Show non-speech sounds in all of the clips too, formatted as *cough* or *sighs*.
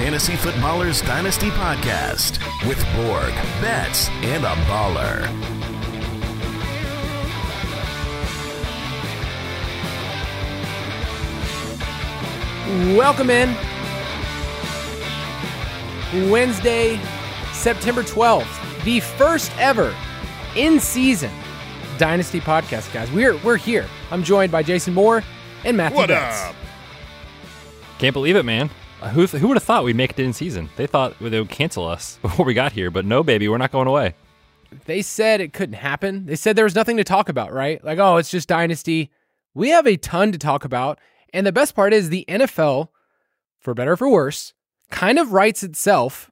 to the Fantasy Footballers Dynasty Podcast with Borg, Betz, and a baller. Welcome in. Wednesday, September 12th, the first ever in season Dynasty podcast, guys. We're we're here. I'm joined by Jason Moore and Matthew What Betz. up? Can't believe it, man. Who, who would have thought we'd make it in season? They thought they would cancel us *laughs* before we got here, but no, baby, we're not going away. They said it couldn't happen. They said there was nothing to talk about, right? Like, oh, it's just Dynasty. We have a ton to talk about. And the best part is the NFL, for better or for worse, kind of writes itself.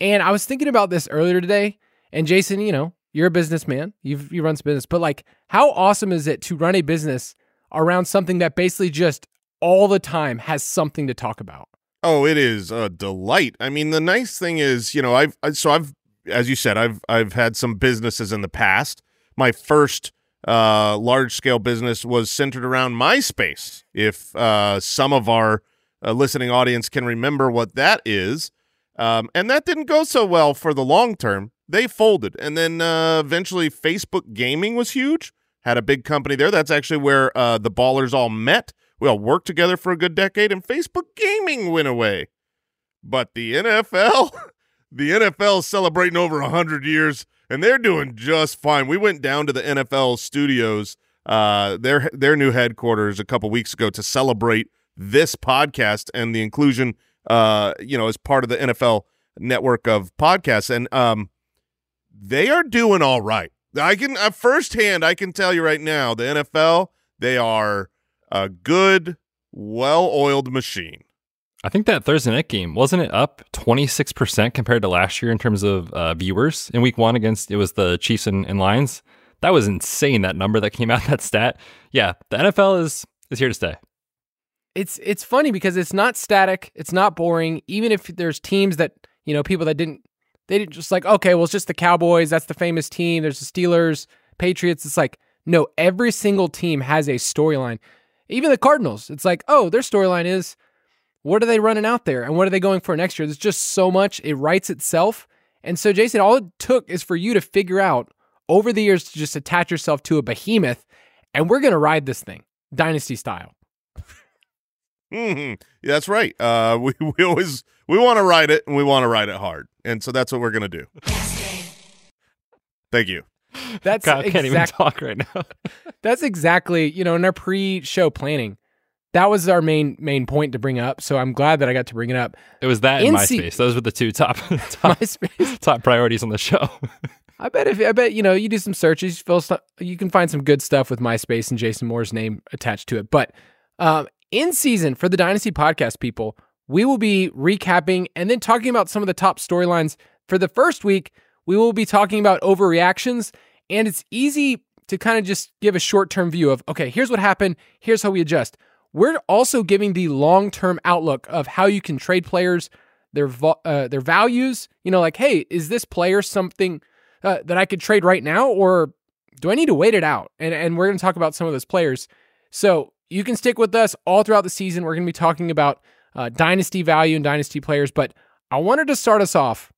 And I was thinking about this earlier today. And Jason, you know, you're a businessman. You've you run some business, but like, how awesome is it to run a business around something that basically just all the time has something to talk about? Oh, it is a delight. I mean, the nice thing is, you know, I've so I've as you said, I've I've had some businesses in the past. My first uh large scale business was centered around MySpace. If uh some of our uh, listening audience can remember what that is. Um and that didn't go so well for the long term. They folded. And then uh eventually Facebook Gaming was huge. Had a big company there. That's actually where uh the ballers all met. We all worked together for a good decade, and Facebook gaming went away. But the NFL, *laughs* the NFL is celebrating over 100 years, and they're doing just fine. We went down to the NFL studios, uh, their, their new headquarters, a couple weeks ago to celebrate this podcast and the inclusion, uh, you know, as part of the NFL network of podcasts. And um, they are doing all right. I can, uh, firsthand, I can tell you right now, the NFL, they are a good, well-oiled machine. I think that Thursday night game wasn't it up 26% compared to last year in terms of uh, viewers in week one against it was the Chiefs and, and Lions. That was insane. That number that came out, *laughs* that stat. Yeah, the NFL is is here to stay. it's it's funny because it's not static, it's not boring. Even if there's teams that you know people that didn't they didn't just like okay, well it's just the Cowboys, that's the famous team. There's the Steelers, Patriots. It's like no, every single team has a storyline. Even the Cardinals, it's like oh, their storyline is what are they running out there and what are they going for next year? There's just so much. It writes itself. And so, Jason, all it took is for you to figure out over the years to just attach yourself to a behemoth, and we're gonna ride this thing dynasty style. hmm Yeah, that's right. Uh, we *laughs* we always we want to ride it and we want to ride it hard, and so that's what we're gonna do. Thank you. *laughs* That's God, I can't even talk right now. *laughs* That's exactly, you know, in our pre-show planning, that was our main main point to bring up. So I'm glad that I got to bring it up. It was that in NC MySpace. Those were the two top *laughs* top, MySpace. top priorities on the show. I bet if I bet you know you do some searches, you, feel stu- you can find some good stuff with MySpace and Jason Moore's name attached to it. But um, in season for the Dynasty podcast, people, we will be recapping and then talking about some of the top storylines for the first week. We will be talking about overreactions, and it's easy to kind of just give a short term view of okay, here's what happened, here's how we adjust. We're also giving the long term outlook of how you can trade players, their uh, their values. You know, like hey, is this player something uh, that I could trade right now, or do I need to wait it out? And and we're going to talk about some of those players. So you can stick with us all throughout the season. We're going to be talking about uh, dynasty value and dynasty players, but I wanted to start us off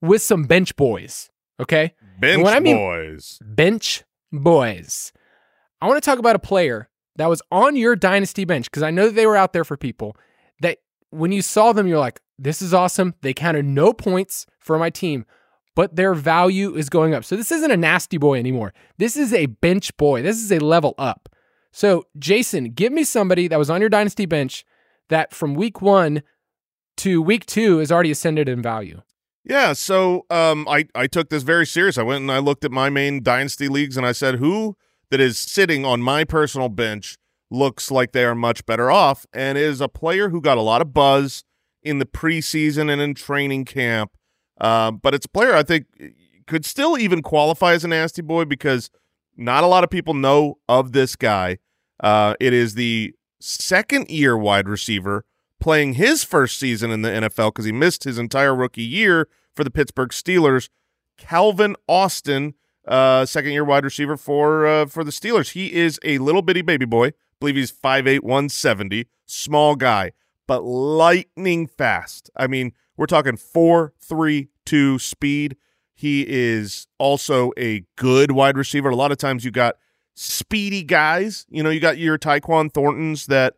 with some bench boys. Okay, Bench I mean- boys. bench boys. I want to talk about a player that was on your dynasty bench because I know that they were out there for people that when you saw them, you're like, this is awesome. They counted no points for my team, but their value is going up. So this isn't a nasty boy anymore. This is a bench boy. This is a level up. So, Jason, give me somebody that was on your dynasty bench that from week one to week two is already ascended in value. Yeah, so um, I I took this very serious. I went and I looked at my main dynasty leagues and I said, who that is sitting on my personal bench looks like they are much better off, and is a player who got a lot of buzz in the preseason and in training camp. Uh, but it's a player I think could still even qualify as a nasty boy because not a lot of people know of this guy. Uh, it is the second year wide receiver playing his first season in the NFL because he missed his entire rookie year for the Pittsburgh Steelers. Calvin Austin, uh, second year wide receiver for uh, for the Steelers. He is a little bitty baby boy. I believe he's 5'8", 170, small guy. but lightning fast. I mean, we're talking four, three, two speed. He is also a good wide receiver. A lot of times you got speedy guys. You know, you got your Tyquan Thorntons that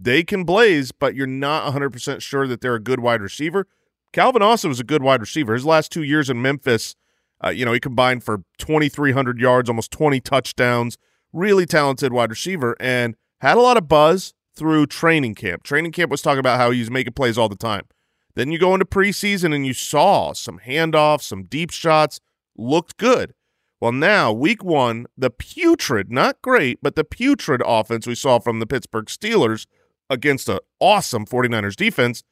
they can blaze, but you're not 100% sure that they're a good wide receiver. Calvin Austin was a good wide receiver. His last two years in Memphis, uh, you know, he combined for 2,300 yards, almost 20 touchdowns. Really talented wide receiver and had a lot of buzz through training camp. Training camp was talking about how he's making plays all the time. Then you go into preseason and you saw some handoffs, some deep shots, looked good. Well, now, week one, the putrid, not great, but the putrid offense we saw from the Pittsburgh Steelers against an awesome 49ers defense,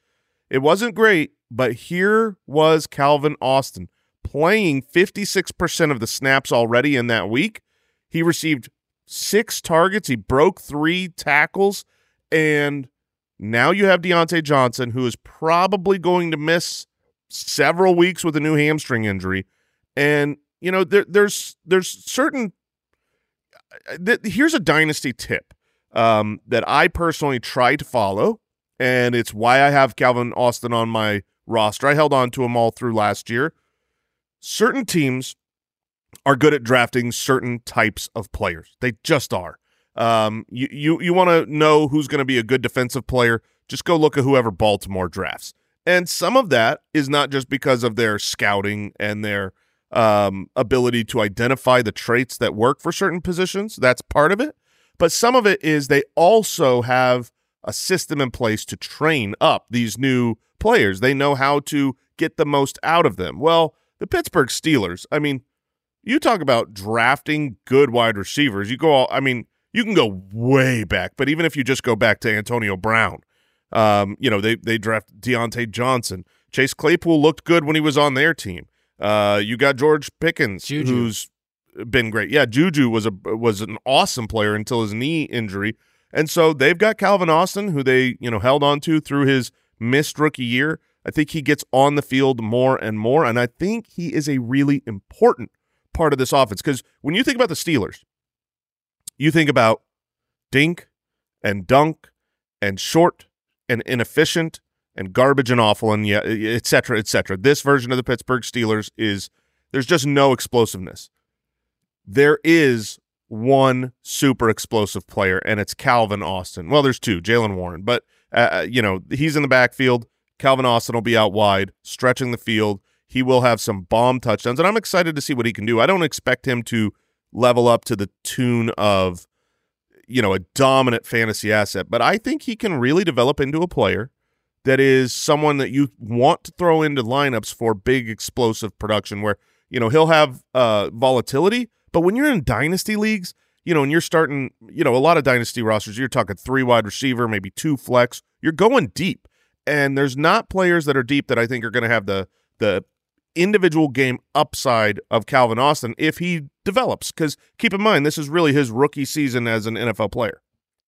it wasn't great, but here was Calvin Austin playing 56% of the snaps already in that week. He received six targets, he broke three tackles, and now you have Diontae Johnson, who is probably going to miss several weeks with a new hamstring injury. And, you know, there, there's there's certain uh, th- here's a dynasty tip um, that I personally try to follow, and it's why I have Calvin Austin on my roster. I held on to him all through last year. Certain teams are good at drafting certain types of players. They just are. Um, you you you want to know who's going to be a good defensive player? Just go look at whoever Baltimore drafts, and some of that is not just because of their scouting and their um, ability to identify the traits that work for certain positions. That's part of it, but some of it is they also have a system in place to train up these new players. They know how to get the most out of them. Well, the Pittsburgh Steelers. I mean, you talk about drafting good wide receivers. You go all. I mean you can go way back, but even if you just go back to Antonio Brown, um, you know, they they draft Diontae Johnson. Chase Claypool looked good when he was on their team. Uh, you got George Pickens, Juju. who's been great. Yeah, Juju was a was an awesome player until his knee injury. And so they've got Calvin Austin, who they, you know, held on to through his missed rookie year. I think he gets on the field more and more. And I think he is a really important part of this offense. Because when you think about the Steelers, you think about dink and dunk and short and inefficient and garbage and awful and yeah, et cetera, et cetera. This version of the Pittsburgh Steelers is there's just no explosiveness. There is one super explosive player, and it's Calvin Austin. Well, there's two, Jaylen Warren, but uh, uh, you know he's in the backfield. Calvin Austin will be out wide, stretching the field. He will have some bomb touchdowns, and I'm excited to see what he can do. I don't expect him to level up to the tune of you know a dominant fantasy asset but i think he can really develop into a player that is someone that you want to throw into lineups for big explosive production where you know he'll have uh volatility but when you're in dynasty leagues you know and you're starting you know a lot of dynasty rosters you're talking three wide receiver maybe two flex you're going deep and there's not players that are deep that i think are going to have the the individual game upside of Calvin Austin if he develops. Because keep in mind, this is really his rookie season as an NFL player.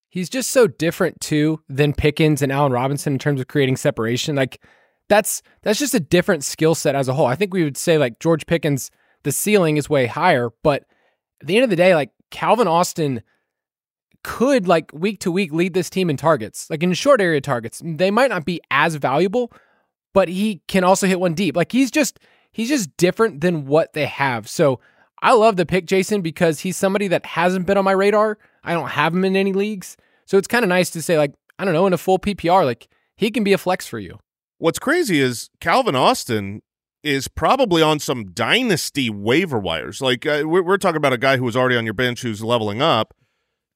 He's just so different too than Pickens and Allen Robinson in terms of creating separation. Like that's that's just a different skill set as a whole. I think we would say like George Pickens, the ceiling is way higher, but at the end of the day, like Calvin Austin could like week to week lead this team in targets, like in short area targets. They might not be as valuable, but he can also hit one deep. Like he's just he's just different than what they have. So I love the pick Jason because he's somebody that hasn't been on my radar. I don't have him in any leagues. So it's kind of nice to say like I don't know in a full PPR like he can be a flex for you. What's crazy is Calvin Austin is probably on some dynasty waiver wires. Like uh, we're, we're talking about a guy who was already on your bench who's leveling up.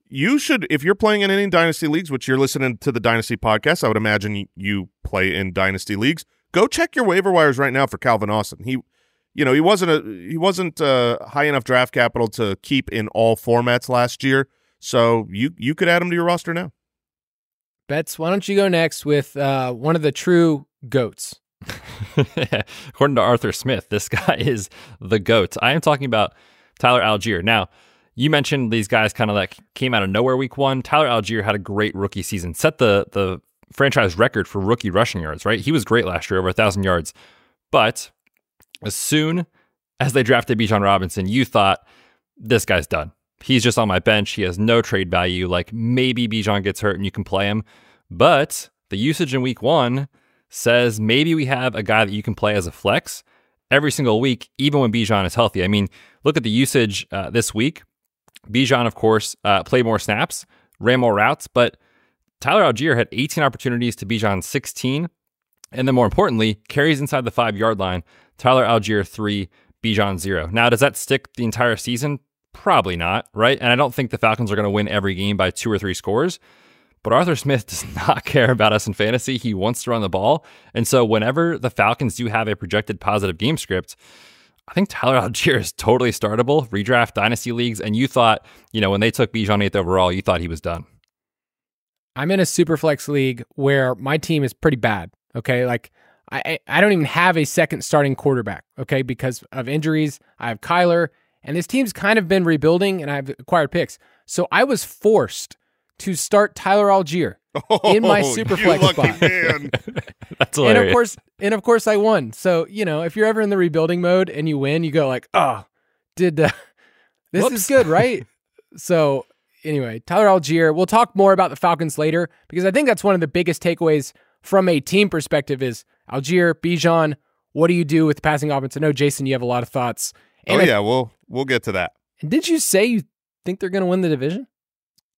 You should, if you're playing in any dynasty leagues, which you're listening to the Dynasty podcast, I would imagine you play in dynasty leagues go check your waiver wires right now for Calvin Austin. He, you know, he wasn't a he wasn't uh, high enough draft capital to keep in all formats last year, so you you could add him to your roster now. Betz, why don't you go next with uh, one of the true goats? *laughs* According to Arthur Smith, this guy is the goat. I am talking about Tyler Allgeier. Now, you mentioned these guys kind of like came out of nowhere week one. Tyler Allgeier had a great rookie season, set the the franchise record for rookie rushing yards, right? He was great last year, over a thousand yards. But as soon as they drafted Bijan Robinson, you thought this guy's done. He's just on my bench. He has no trade value. Like maybe Bijan gets hurt and you can play him. But the usage in week one says maybe we have a guy that you can play as a flex every single week, even when Bijan is healthy. I mean, look at the usage uh, this week. Bijan, of course, uh, played more snaps, ran more routes, but Tyler Allgeier had 18 opportunities to Bijan 16. And then more importantly, carries inside the five yard line. Tyler Allgeier, three, Bijan zero. Now, does that stick the entire season? Probably not, right? And I don't think the Falcons are going to win every game by two or three scores. But Arthur Smith *laughs* does not care about us in fantasy. He wants to run the ball. And so whenever the Falcons do have a projected positive game script, I think Tyler *laughs* Allgeier is totally startable, redraft dynasty leagues. And you thought, you know, when they took Bijan eighth overall, you thought he was done. I'm in a super flex league where my team is pretty bad. Okay. Like I, I don't even have a second starting quarterback. Okay. Because of injuries. I have Kyler and this team's kind of been rebuilding and I've acquired picks. So I was forced to start Tyler Allgeier Oh, in my super you flex spot. man. *laughs* That's and of course, and of course, I won. So you know, if you're ever in the rebuilding mode and you win, you go like, "Oh, did uh, *laughs* this Whoops. is good, *laughs* right?" so anyway, Tyler Allgeier. We'll talk more about the Falcons later because I think that's one of the biggest takeaways from a team perspective is Allgeier, Bijan. What do you do with the passing offense? I know Jason, you have a lot of thoughts. oh And I- yeah, we'll we'll get to that. did you say you think they're going to win the division?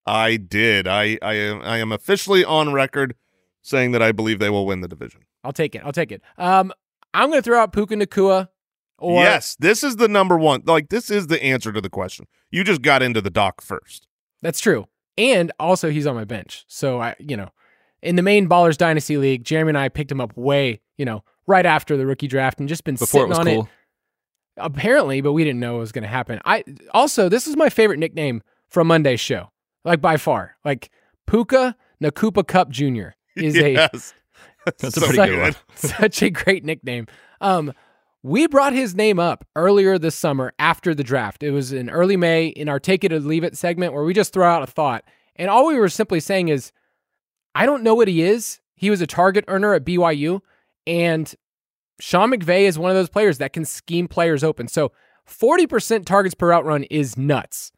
I did. I I am I am officially on record saying that I believe they will win the division. I'll take it. I'll take it. Um, I'm going to throw out Puka Nacua. Or yes, this is the number one. Like this is the answer to the question. You just got into the dock first. That's true. And also he's on my bench. So I, you know, in the main Ballers Dynasty League, Jeremy and I picked him up way, you know, right after the rookie draft and just been Before it sitting was on cool. it apparently, but we didn't know it was going to happen. I also this is my favorite nickname from Monday's show. Like by far. Like Puka Nakupa Cup Jr. is a *laughs* yes. That's a So *laughs* pretty good one. *laughs* such a great nickname. Um, we brought his name up earlier this summer after the draft. It was in early May in our Take It or Leave It segment where we just throw out a thought. And all we were simply saying is, I don't know what he is. He was a target earner at BYU. And Sean McVay is one of those players that can scheme players open. So 40% targets per out run is nuts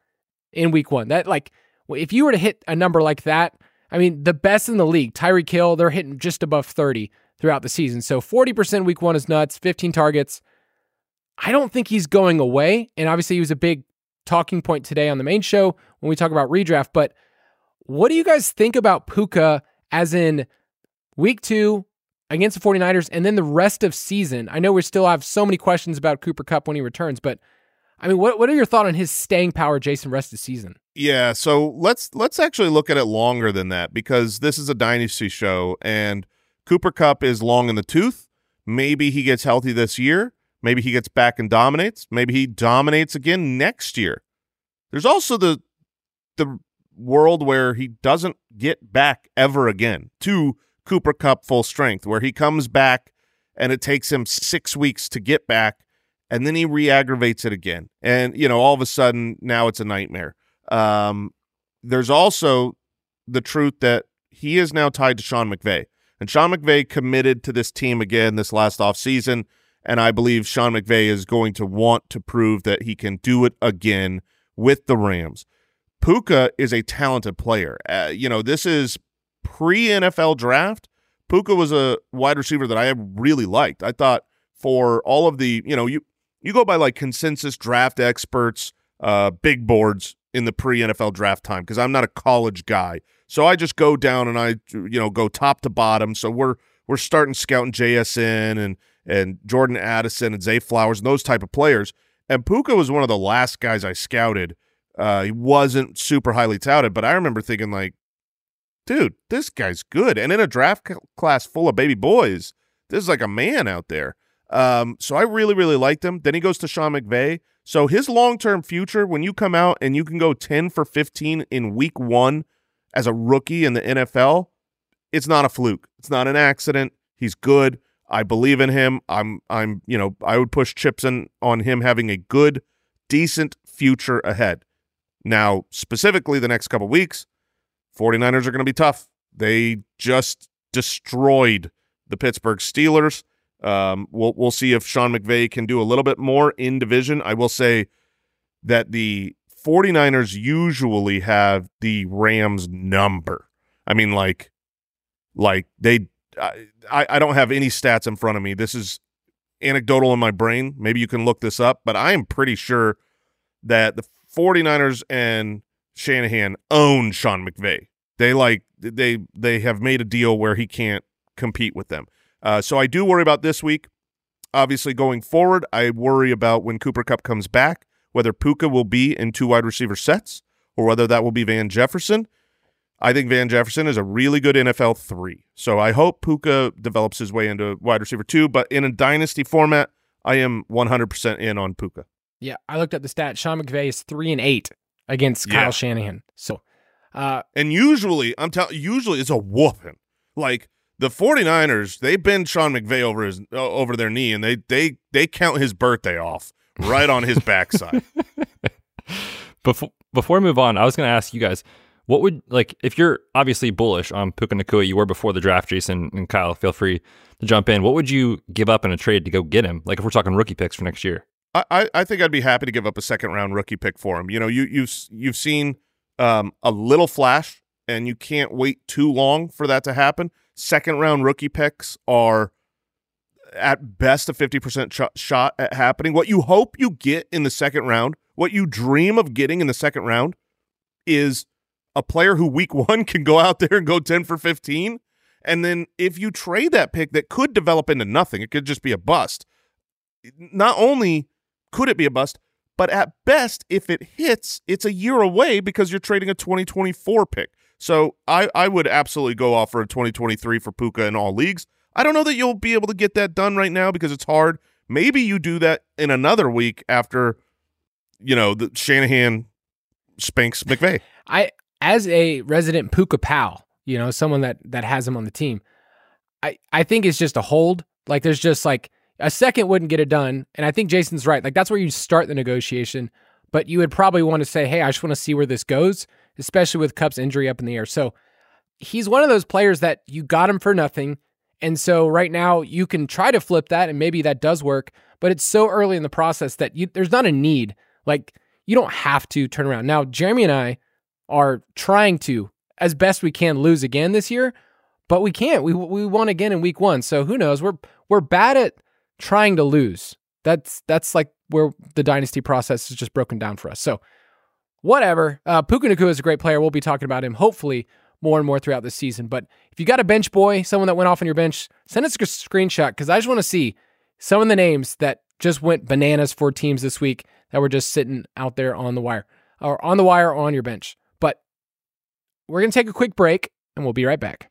in week one. That, like, if you were to hit a number like that, I mean, the best in the league, Tyree Kill, they're hitting just above 30 throughout the season. So 40% week one is nuts, 15 targets. I don't think he's going away. And obviously, he was a big talking point today on the main show when we talk about redraft. But what do you guys think about Puka as in week two against the 49ers and then the rest of season? I know we still have so many questions about Cooper Kupp when he returns, but I mean, what, what are your thoughts on his staying power, Jason, rest of the season? Yeah, so let's let's actually look at it longer than that because this is a dynasty show and Cooper Kupp is long in the tooth. Maybe he gets healthy this year. Maybe he gets back and dominates. Maybe he dominates again next year. There's also the the world where he doesn't get back ever again to Cooper Kupp full strength, where he comes back and it takes him six weeks to get back, and then he re-aggravates it again, and you know all of a sudden now it's a nightmare. Um, there's also the truth that he is now tied to Sean McVay. And Sean McVay committed to this team again this last offseason. And I believe Sean McVay is going to want to prove that he can do it again with the Rams. Puka is a talented player. Uh, you know, this is pre NFL draft. Puka was a wide receiver that I really liked. I thought for all of the, you know, you you go by like consensus draft experts, uh, big boards in the pre NFL draft time because I'm not a college guy. So I just go down and I, you know, go top to bottom. So we're we're starting scouting JSN and and Jordan Addison and Zay Flowers and those type of players. And Puka was one of the last guys I scouted. Uh, he wasn't super highly touted, but I remember thinking like, dude, this guy's good. And in a draft class full of baby boys, this is like a man out there. Um, so I really, really liked him. Then he goes to Sean McVay. So his long term future, when you come out and you can go 10 for 15 in week one as a rookie in the NFL, it's not a fluke. It's not an accident. He's good. I believe in him. I'm I'm, you know, I would push chips in on him having a good, decent future ahead. Now, specifically the next couple weeks, 49ers are going to be tough. They just destroyed the Pittsburgh Steelers. Um, we'll we'll see if Sean McVay can do a little bit more in division. I will say that the 49ers usually have the Rams number. I mean, like Like they, I, I don't have any stats in front of me. This is anecdotal in my brain. Maybe you can look this up, but I am pretty sure that the 49ers and Shanahan own Sean McVay. They like they they have made a deal where he can't compete with them. Uh, so I do worry about this week. Obviously, going forward, I worry about when Cooper Kupp comes back, whether Puka will be in two wide receiver sets or whether that will be Van Jefferson. I think Van Jefferson is a really good NFL three. So I hope Puka develops his way into wide receiver two, but in a dynasty format, I am 100% in on Puka. Yeah, I looked up the stat. Sean McVay is three and eight against Yeah. Kyle Shanahan. So, uh, And usually, I'm telling usually it's a whooping. Like the 49ers, they bend Sean McVay over his uh, over their knee and they they they count his birthday off right on his backside. *laughs* Before before we move on, I was going to ask you guys, what would like if you're obviously bullish on Puka Nacua, you were before the draft, Jason and Kyle. Feel free to jump in. What would you give up in a trade to go get him? Like if we're talking rookie picks for next year. I, I I think I'd be happy to give up a second round rookie pick for him. You know, you you've you've seen um, a little flash, and you can't wait too long for that to happen. Second round rookie picks are at best a fifty percent sh- shot at happening. What you hope you get in the second round, what you dream of getting in the second round, is a player who week *laughs* one can go out there and go ten for fifteen. And then if you trade that pick that could develop into nothing, it could just be a bust. Not only could it be a bust? But at best, if it hits, it's a year away because you're trading a 2024 pick. So I, I would absolutely go off for a 2023 for Puka in all leagues. I don't know that you'll be able to get that done right now because it's hard. Maybe you do that in another week after, you know, the Shanahan spanks McVay. I, as a resident Puka pal, you know, someone that that has him on the team, I I think it's just a hold. Like there's just like a second wouldn't get it done, and I think Jason's right. Like that's where you start the negotiation, but you would probably want to say, hey, I just want to see where this goes, especially with Kupp's injury up in the air. So he's one of those players that you got him for nothing. And so right now you can try to flip that and maybe that does work, but it's so early in the process that you, there's not a need. Like you don't have to turn around. Now, Jeremy and I are trying to, as best we can, lose again this year, but we can't. We we won again in week one. So who knows? We're we're bad at trying to lose. That's that's like where the dynasty process is just broken down for us. So whatever. Uh, Puka Nacua is a great player. We'll be talking about him hopefully more and more throughout the season. But if you got a bench boy, someone that went off on your bench, send us a screenshot because I just want to see some of the names that just went bananas for teams this week that were just sitting out there on the wire or on the wire or on your bench. But we're going to take a quick break and we'll be right back.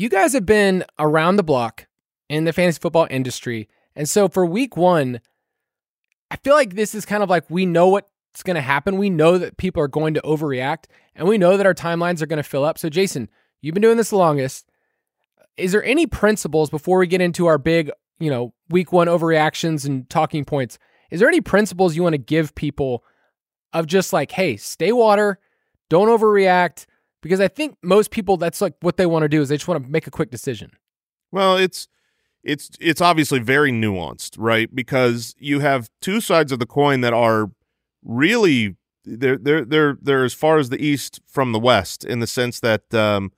You guys have been around the block in the fantasy football industry. And so for week one, I feel like this is kind of like we know what's going to happen. We know that people are going to overreact and we know that our timelines are going to fill up. So, Jason, you've been doing this the longest. Is there any principles before we get into our big, you know, week one overreactions and talking points? Is there any principles you want to give people of just like, hey, stay water, don't overreact? Because I think most people, that's like what they want to do is they just want to make a quick decision. Well, it's it's it's obviously very nuanced, right? Because you have two sides of the coin that are really they're they're they're they're as far as the east from the west in the sense that um,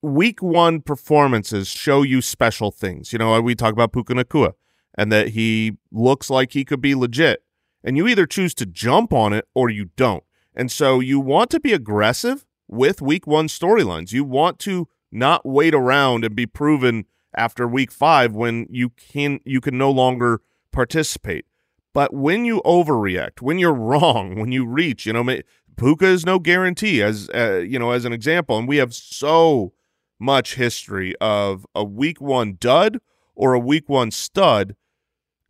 week one performances show you special things. You know, we talk about Puka Nacua and that he looks like he could be legit, and you either choose to jump on it or you don't. And so you want to be aggressive with week one storylines. You want to not wait around and be proven after week five when you can you can no longer participate. But when you overreact, when you're *laughs* wrong, when you reach, you know, Puka is no guarantee. As uh, you know, as an example, and we have so much history of a week one dud or a week one stud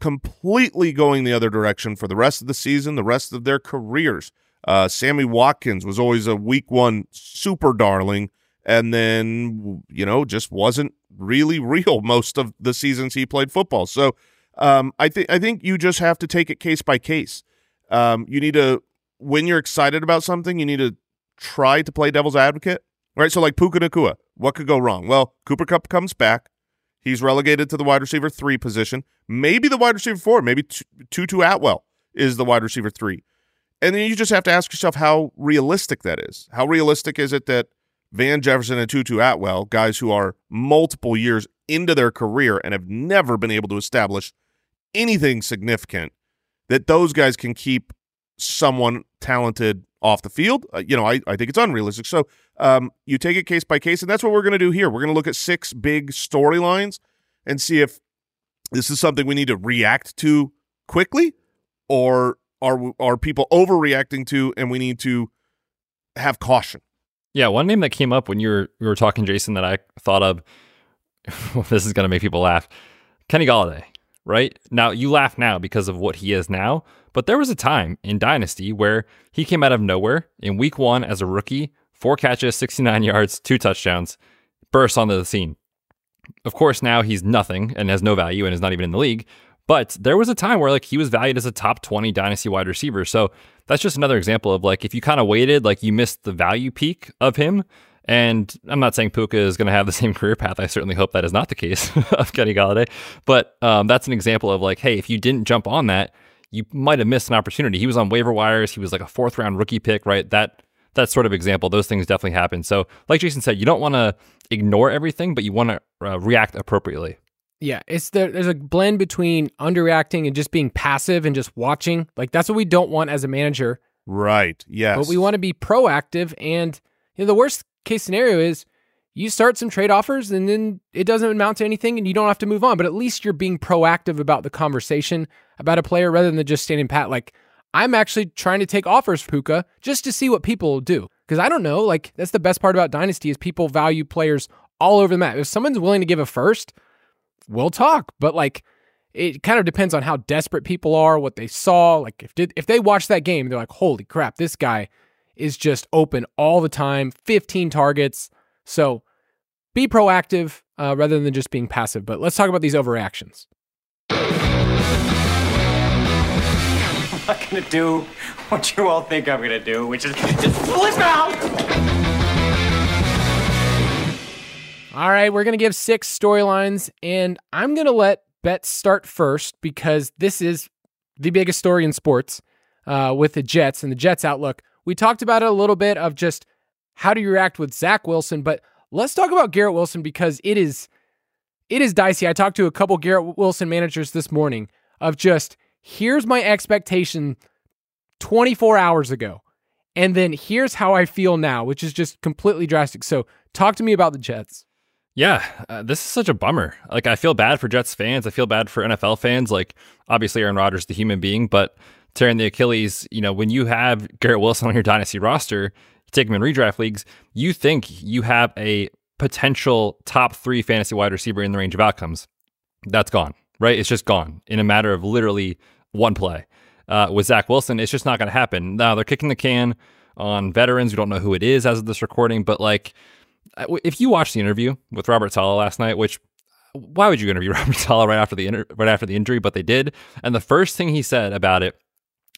completely going the other direction for the rest of the season, the rest of their careers. Uh, Sammy Watkins was always a week one super darling, and then you know just wasn't really *laughs* real most of the seasons he played football. So um, I think I think you just have to take it case by case. Um, you need to when you're excited about something, you need to try to play devil's advocate. Right. So like Puka Nacua, what could go wrong? Well, Cooper Kupp comes back. He's relegated to the wide receiver three position. Maybe the wide receiver four. Maybe Tutu Atwell is the wide receiver three. And then you just have to ask yourself how realistic that is. How realistic is it that Van Jefferson and Tutu Atwell, guys who are multiple years into their career and have never been able to establish anything significant, that those guys can keep someone talented off the field? Uh, you know, I, I think it's unrealistic. So um, you take it case by case, and that's what we're going to do here. We're going to look at six big storylines and see if this is something we need to react to quickly or are are people overreacting to and we need to have caution. Yeah, one name that came up when you were you were talking, Jason, that I thought of. *laughs* this is going to make people laugh. Kenny Golladay, right? Now you laugh now because of what he is now, but there was a time in Dynasty where he came out of nowhere in Week One as a rookie, four catches, sixty nine yards, two touchdowns, burst onto the scene. Of course, now he's nothing and has no value and is not even in the league. But there was a time where like he was valued as a top 20 dynasty wide receiver. So that's just another example of like if you kind of waited, like you missed the value peak of him. And I'm not saying Puka is going to have the *laughs* same career path. I certainly hope that is not the case *laughs* of Kenny Golladay. But um, that's an example of like, hey, if you didn't jump on that, you might have missed an opportunity. He was on waiver wires. He was like a fourth round rookie pick, right? That that sort of example. Those things definitely happen. So, like Jason said, you don't want to ignore everything, but you want to uh, react appropriately. Yeah, it's there. There's a blend between underreacting and just being passive and just watching. Like that's what we don't want as a manager. Right. Yes. But we want to be proactive. And you know, the worst case scenario is you start some trade offers and then it doesn't amount to anything and you don't have to move on. But at least you're being proactive about the conversation about a player rather than just standing pat. Like I'm actually trying to take offers for Puka just to see what people will do. Because I don't know. Like that's the best part about Dynasty is people value players all over the map. If someone's willing to give a first, we'll talk. But like, it kind of depends on how desperate people are, what they saw. Like, if did, if they watch that game, they're like, "Holy crap, this guy is just open all the time, 15 targets." So, be proactive uh, rather than just being passive. But let's talk about these overreactions. I'm not gonna do what you all think I'm gonna do, which is *laughs* just flip out. All right, we're going to give six storylines, and I'm going to let Bet start first because this is the biggest story in sports uh, with the Jets and the Jets outlook. We talked about it a little bit of just how do you react with Zach Wilson, but let's talk about Garrett Wilson because it is it is dicey. I talked to a couple Garrett Wilson managers this morning of just here's my expectation 24 hours ago. And then here's how I feel now, which is just completely drastic. So, talk to me about the Jets. Yeah, uh, this is such a bummer. Like, I feel bad for Jets fans. I feel bad for NFL fans. Like, obviously, Aaron Rodgers, is the human being, but tearing the Achilles, you know, when you have Garrett Wilson on your dynasty roster, take him in redraft leagues, you think you have a potential top three fantasy wide receiver in the range of outcomes. That's gone, right? It's just gone in a matter of literally one play. Uh, with Zach Wilson, it's just not going to happen. Now, they're kicking the can on veterans. We don't know who it is as of this recording, but like, if you watched the interview with Robert Saleh last night, which why would you interview *laughs* Robert Saleh right after the inter- right after the injury? But they did, and the first thing he said about it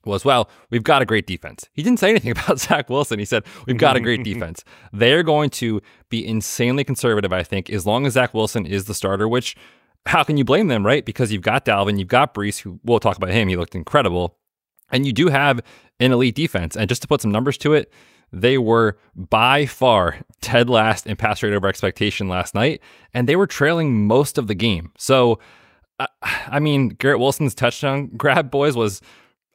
was, "Well, we've got a great defense." He didn't say anything *laughs* about Zach Wilson. He said, "We've got a great *laughs* defense." They're going to be insanely conservative, I think, as long as Zach Wilson is the starter. Which, how can you blame them, right? Because you've got Dalvin, you've got Breece, who we'll talk about him. He looked incredible, and you do have an elite defense. And just to put some numbers to it, they were by far dead last in pass rate over expectation last night, and they were trailing most of the game. So, I mean, Garrett Wilson's touchdown *laughs* grab, boys, was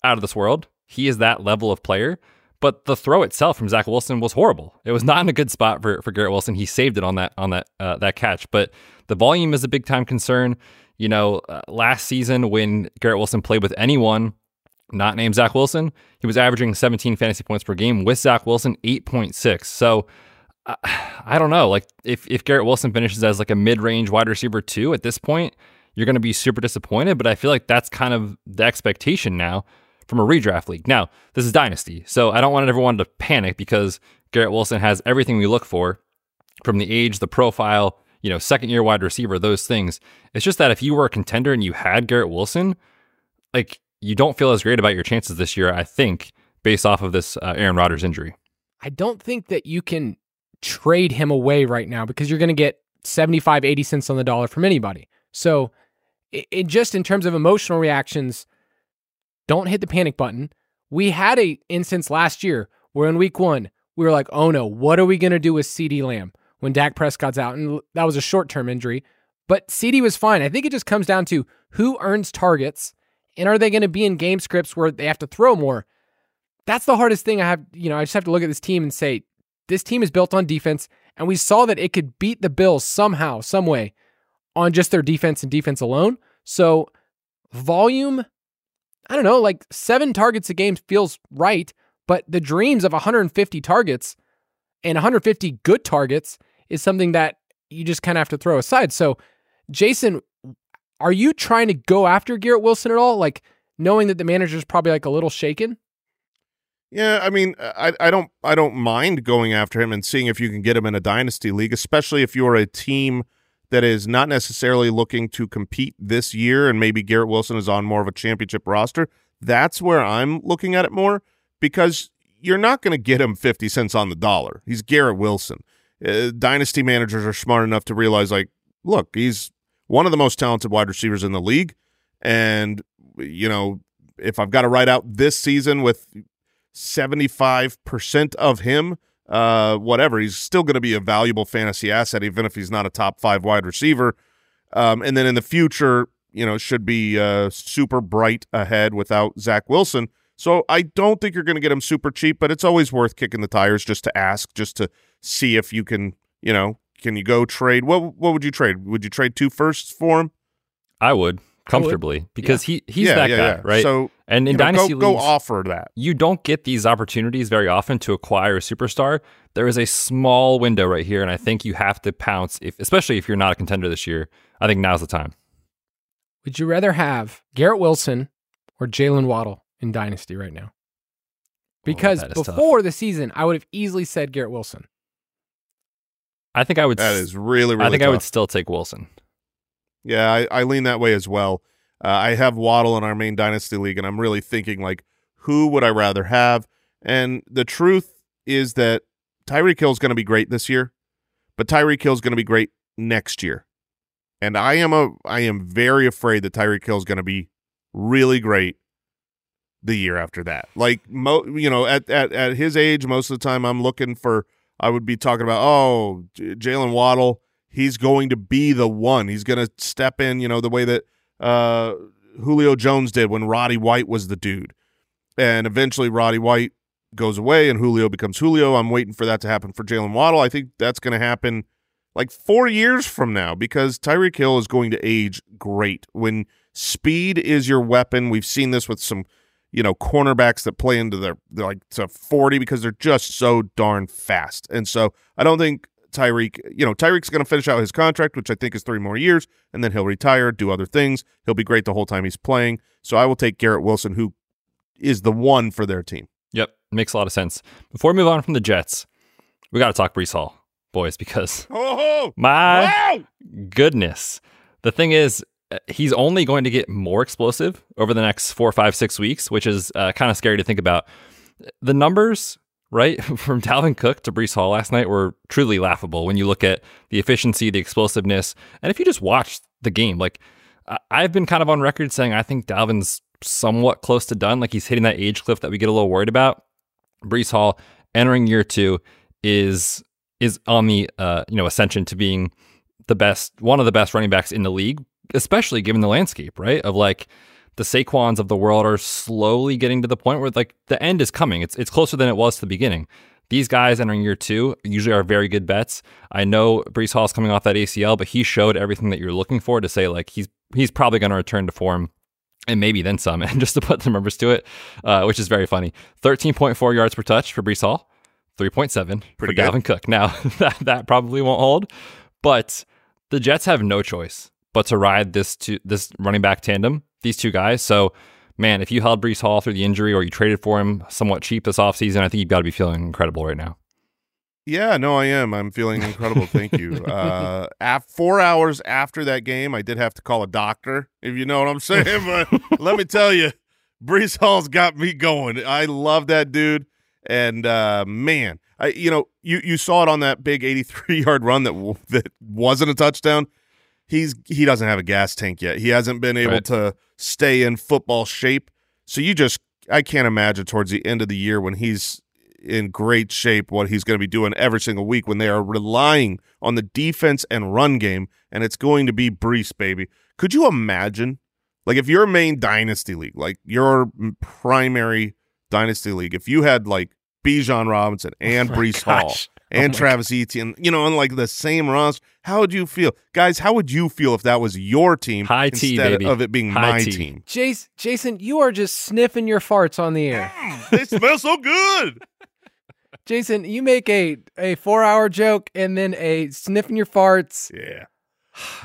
out of this world. He is that level of player. But the throw itself from Zach Wilson was horrible. It was not in a good spot for, for Garrett Wilson. He saved it on that on that uh, that catch. But the volume is a big time concern. You know, uh, last season when Garrett Wilson played with anyone not named Zach Wilson, he was averaging 17 fantasy points per game. With Zach Wilson, 8.6. So uh, I don't know. Like if if Garrett Wilson finishes as like a mid range wide receiver two at this point, you're going to be super disappointed. But I feel like that's kind of the expectation now from a redraft league. Now, this is Dynasty, so I don't want everyone to panic because Garrett Wilson has everything we look for from the age, the profile, you know, second year wide receiver, those things. It's just that if you were a contender and you had Garrett Wilson, like you don't feel as great about your chances this year, I think, based off of this uh, Aaron Rodgers injury. I don't think that you can trade him away right now because you're going to get 75, 80 cents on the dollar from anybody. So, it, it just in terms of emotional reactions, don't hit the panic button. We had a instance last year where in week one, we were like, oh no, what are we going to do with CeeDee Lamb when Dak Prescott's out? And that was a short term injury. But CeeDee was fine. I think it just comes down to who earns targets and are they going to be in game scripts where they have to throw more? That's the hardest thing I have. You know, I just have to look at this team and say, this team is built on defense. And we saw that it could beat the Bills somehow, some way on just their defense and defense alone. So, volume, I don't know, like seven targets a game feels right, but the dreams of 150 targets and 150 good targets is something that you just kind of have to throw aside. So, Jason, are you trying to go after Garrett Wilson at all? Like knowing that the manager's probably like a little shaken? Yeah, I mean, I I don't I don't mind going after him and seeing if you can get him in a dynasty league, especially if you're a team that is not necessarily looking to compete this year and maybe Garrett Wilson is on more of a championship roster. That's where I'm looking at it more because you're not going to get him 50 cents on the dollar. He's Garrett Wilson. Uh, dynasty managers are smart enough to realize like, look, he's one of the most talented wide receivers in the league and you know, if I've got to write out this season with 75% of him, uh, whatever. He's still going to be a valuable fantasy asset, even if he's not a top five wide receiver. Um, and then in the future, you know, should be uh, super bright ahead without Zach Wilson. So I don't think you're going to get him super cheap, but it's always worth kicking the tires just to ask, just to see if you can, you know, can you go trade? What what would you trade? Would you trade two firsts for him? I would comfortably because yeah. he he's yeah, that yeah, guy, right? So and in know, dynasty go, leagues, go offer that. You don't get these opportunities very often to acquire a superstar. There is a small window right here, and I think you have to pounce, if especially if you're not a contender this year. I think now's the time. Would you rather have Garrett Wilson or Jaylen Waddle in dynasty right now? Oh, because oh, before tough. the season, I would have easily said Garrett Wilson. I think I would. That is really, really. I think tough. I would still take Wilson. Yeah, I, I lean that way as well. Uh, I have Waddle in our main dynasty league, and I'm really thinking like, who would I rather have? And the truth is that Tyreek Hill is going to be great this year, but Tyreek Hill is going to be great next year. And I am a I am very afraid that Tyreek Hill is going to be really great the year after that. Like mo, you know, at, at at his age, most of the time I'm looking for I would be talking about, oh, Jaylen Waddle, he's going to be the one. He's going to step in, you know, the way that uh, Julio Jones did when Roddy White was the dude. And eventually Roddy White goes away and Julio becomes Julio. I'm waiting for that to happen for Jaylen Waddle. I think that's going to happen like four years from now because Tyreek Hill is going to age great. When speed is your weapon, we've seen this with some, you know, cornerbacks that play into their, like to 40 because they're just so darn fast. And so I don't think Tyreek, you know, Tyreek's going to finish out his contract, which I think is three more years, and then he'll retire, do other things. He'll be great the whole time he's playing. So I will take Garrett Wilson, who is the one for their team. Yep, makes a lot of sense. Before we move on from the Jets, we got to talk Breece Hall, boys, because oh, oh, oh, my wow. goodness, the thing is, he's only going to get more explosive over the next four, five, six weeks, which is uh, kind of scary to think about. The numbers right? *laughs* From Dalvin Cook to Breece Hall last night were truly laughable when you look at the efficiency, the explosiveness. And if you just watch the game, like I've been kind of on record saying I think Dalvin's somewhat close to done. Like he's hitting that age cliff that we get a little worried about. Breece Hall entering year two is is on the uh, you know ascension to being the best, one of the best running backs in the league, especially given the landscape, right? Of like the Saquons of the world are slowly getting to the point where like the end is coming. It's it's closer than it was to the beginning. These guys entering year two usually are very good bets. I know Breece Hall's coming off that ACL, but he showed everything that you're looking for to say like he's he's probably going to return to form and maybe then some. *laughs* And just to put the numbers to it, uh, which is very funny, 13.4 yards per touch for Breece Hall, 3.7 for Dalvin Cook. Now *laughs* that that probably won't hold, but the Jets have no choice but to ride this to this running back tandem, these two guys. So, man, if you held Breece Hall through the injury or you traded for him somewhat cheap this offseason, I think you've got to be feeling incredible right now. Yeah, no, I am. I'm feeling incredible. Thank you. *laughs* Uh, af- four hours after that game, I did have to call a doctor, if you know what I'm saying. *laughs* But let me tell you, Breece Hall's got me going. I love that dude, and uh, man, I you know you you saw it on that big 83 yard run that w- that wasn't a touchdown. He's he doesn't have a gas tank yet. He hasn't been able Right. to stay in football shape. So you just I can't imagine towards the end of the year when he's in great shape what he's going to be doing every single week when they are relying on the defense and run game and it's going to be Breece baby. Could you imagine like if your main dynasty league, like your primary dynasty league, if you had like Bijan Robinson and *laughs* Oh Breece Hall gosh. And Oh my Travis Etienne, you know, on like the same roster, how would you feel, guys? How would you feel if that was your team High T, instead baby. of it being High my T. team? Jace, Jason, you are just sniffing your farts on the air. *laughs* they smell so good. Jason, you make a a four hour joke and then a sniffing your farts. Yeah,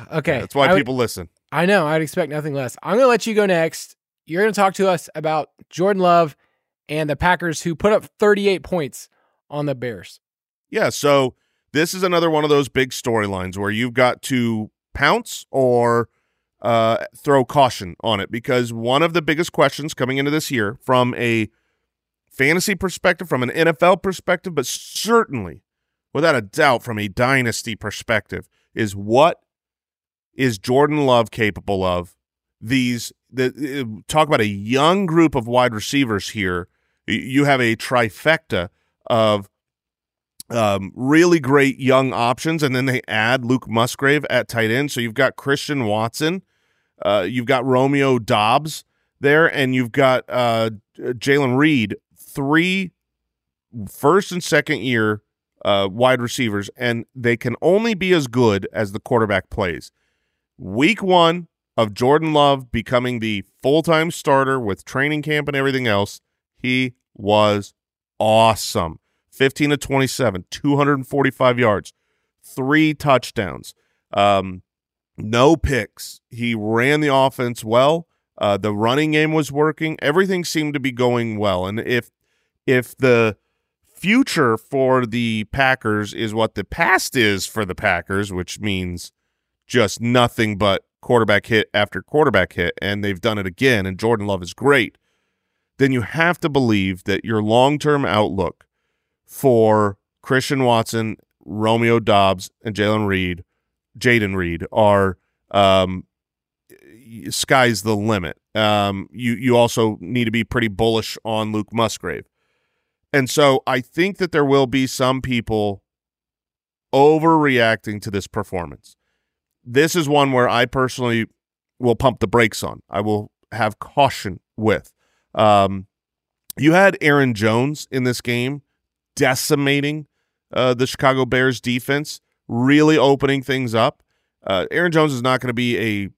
*sighs* Okay, that's why I would- people listen. I know. I'd expect nothing less. I'm going to let you go next. You're going to talk to us about Jordan Love and the Packers, who put up 38 points on the Bears. Yeah, so this is another one of those big storylines where you've got to pounce or uh, throw caution on it because one of the biggest questions coming into this year from a fantasy perspective, from an NFL perspective, but certainly without a doubt from a dynasty perspective is what is Jordan Love capable of? These the talk about a young group of wide receivers here. You have a trifecta of um, really great young options, and then they add Luke Musgrave at tight end. So you've got Christian Watson, uh, you've got Romeo Doubs there, and you've got uh, Jalen Reed, three first and second year uh, wide receivers, and they can only be as good as the quarterback plays. Week one of Jordan Love becoming the full time starter with training camp and everything else, he was awesome. 15 to 27, 245 yards, three touchdowns, um, no picks. He ran the offense well. Uh, the running game was working. Everything seemed to be going well. And if if the future for the Packers is what the past is for the Packers, which means just nothing but quarterback hit after quarterback hit, and they've done it again, and Jordan Love is great, then you have to believe that your long term outlook for Christian Watson, Romeo Doubs, and Jalen Reed, Jayden Reed are um, sky's the limit. Um, you you also need to be pretty bullish on Luke Musgrave, and so I think that there will be some people overreacting to this performance. This is one where I personally will pump the brakes on. I will have caution with. Um, you had Aaron Jones in this game decimating uh, the Chicago Bears defense, really opening things up. Uh, Aaron Jones is not going to be a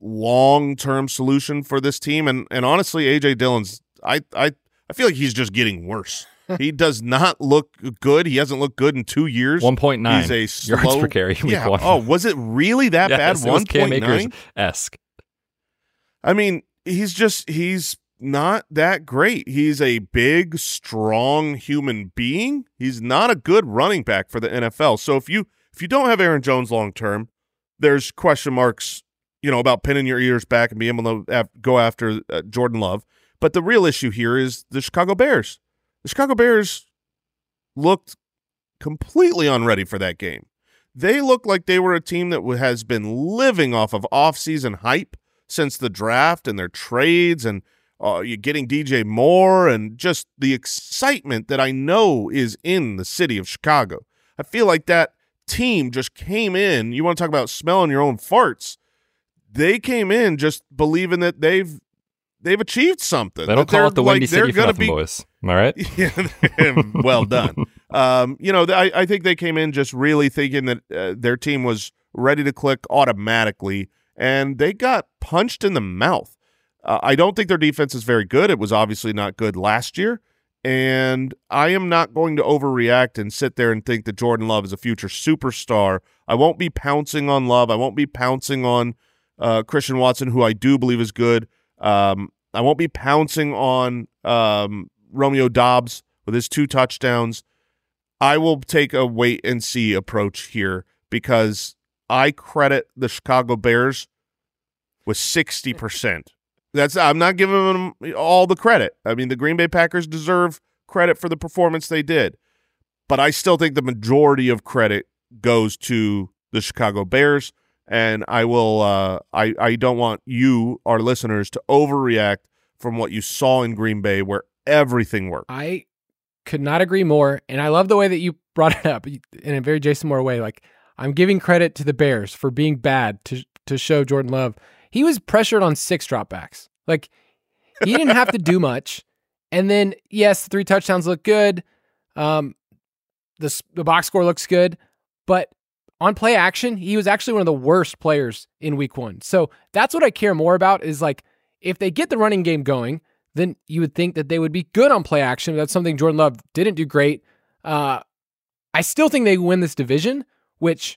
long term solution for this team, and and honestly, AJ Dillon's I I I feel like he's just getting worse. *laughs* he does not look good. He hasn't looked good in two years. 1.9 He's a slow, yards per carry week Yeah. one. Oh, was it really that Yes, bad? One point nine was One Cam point Akers nine. esque. I mean, he's just he's not that great. He's a big, strong human being. He's not a good running back for the NFL. So if you if you don't have Aaron Jones long term, there's question marks, you know, about pinning your ears back and being able to go after uh, Jordan Love. But the real issue here is the Chicago Bears. The Chicago Bears looked completely unready for that game. They looked like they were a team that has been living off of offseason hype since the draft and their trades and uh, you getting DJ Moore and just the excitement that I know is in the city of Chicago. I feel like that team just came in. You want to talk about smelling your own farts? They came in just believing that they've they've achieved something. They don't call it the like, Windy City for nothing, be, boys. Am I right? *laughs* yeah, well done. *laughs* Um, you know, I, I think they came in just really thinking that uh, their team was ready to click automatically, and they got punched in the mouth. Uh, I don't think their defense is very good. It was obviously not good last year, and I am not going to overreact and sit there and think that Jordan Love is a future superstar. I won't be pouncing on Love. I won't be pouncing on uh, Christian Watson, who I do believe is good. Um, I won't be pouncing on um, Romeo Doubs with his two touchdowns. I will take a wait and see approach here because I credit the Chicago Bears with 60%. That's I'm not giving them all the credit. I mean, the Green Bay Packers deserve credit for the performance they did. But I still think the majority of credit goes to the Chicago Bears and I will uh I I don't want you our listeners to overreact from what you saw in Green Bay where everything worked. I could not agree more. And I love the way that you brought it up in a very Jason Moore way. Like, I'm giving credit to the Bears for being bad to, to show Jordan Love. He was pressured on six dropbacks. Like, he didn't have to do much. And then, yes, three touchdowns look good. Um, the, the box score looks good. But on play action, he was actually one of the worst players in week one. So that's what I care more about is like, if they get the running game going, then you would think that they would be good on play action. That's something Jordan Love didn't do great. Uh, I still think they win this division, which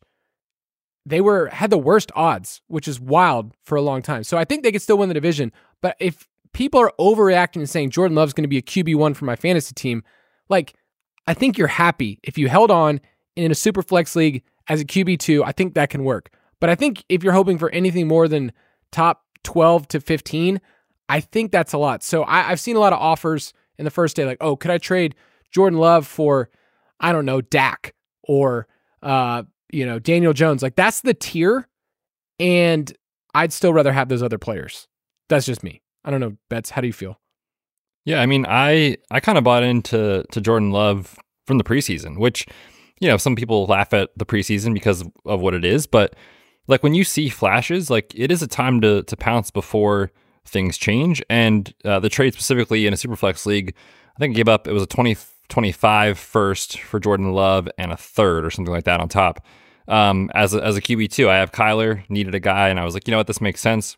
they were had the worst odds, which is wild for a long time. So I think they could still win the division. But if people are overreacting and saying Jordan Love's going to be a QB one for my fantasy team, like I think you're happy if you held on in a super flex league as a QB two. I think that can work. But I think if you're hoping for anything more than top 12 to 15, I think that's a lot. So I, have seen a lot of offers in the first day, like, oh, could I trade Jordan Love for, I don't know, Dak or, uh, you know, Daniel Jones? Like that's the tier. And I'd still rather have those other players. That's just me. I don't know, Betz. How do you feel? Yeah, I mean, I I kind of bought into to Jordan Love from the preseason, which you know some people laugh at the preseason because of what it is, but like when you see flashes, like it is a time to to pounce before things change. And uh, the trade specifically in a Superflex league, I think gave up, it was a 20, 25 first for Jordan Love and a third or something like that on top. Um, as a, as a QB2, I have Kyler, needed a guy, and I was like, you know what, this makes sense.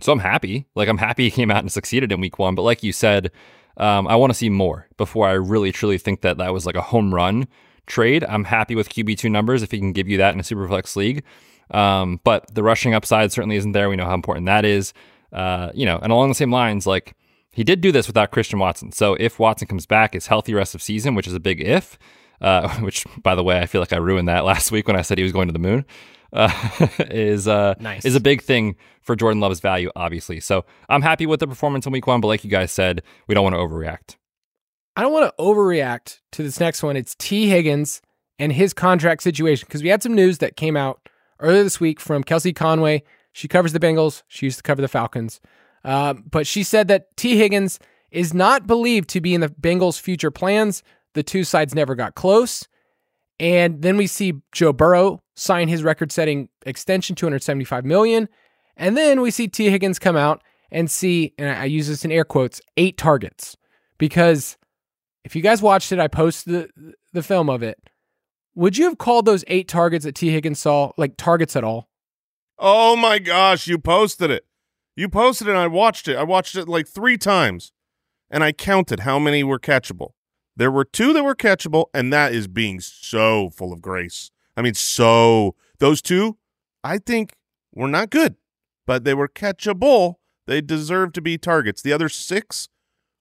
So I'm happy. Like, I'm happy he came out and succeeded in week one. But like you said, um, I want to see more before I really truly think that that was like a home run trade. I'm happy with QB2 numbers if he can give you that in a Superflex league. Um, but the rushing upside certainly isn't there. We know how important that is. Uh, you know, and along the same lines, like he did do this without Christian Watson. So if Watson comes back, is healthy rest of season, which is a big if. Uh, *laughs* which, by the way, I feel like I ruined that *laughs* last week when I said he was going to the moon. *laughs* Uh, is uh, nice. is a big thing for Jordan Love's value, obviously. So I'm happy with the performance in Week One, but like you guys said, we don't want to overreact. I don't want to overreact to this next one. It's Tee Higgins and his contract situation because we had some news that came out earlier this week from Kelsey Conway she covers the Bengals. She used to cover the Falcons. Uh, but she said that Tee Higgins is not believed to be in the Bengals' future plans. The two sides never got close. And then we see Joe Burrow sign his record-setting extension, 275 million. And then we see Tee Higgins come out and see, and I use this in air quotes, eight targets. Because if you guys watched it, I posted the, the film of it. Would you have called those eight targets that Tee Higgins saw like targets at all? Oh my gosh, you posted it. You posted it and I watched it. I watched it like three times and I counted how many were catchable. There were two that were catchable, and that is being so full of grace. I mean, so those two, I think, were not good, but they were catchable. They deserve to be targets. The other six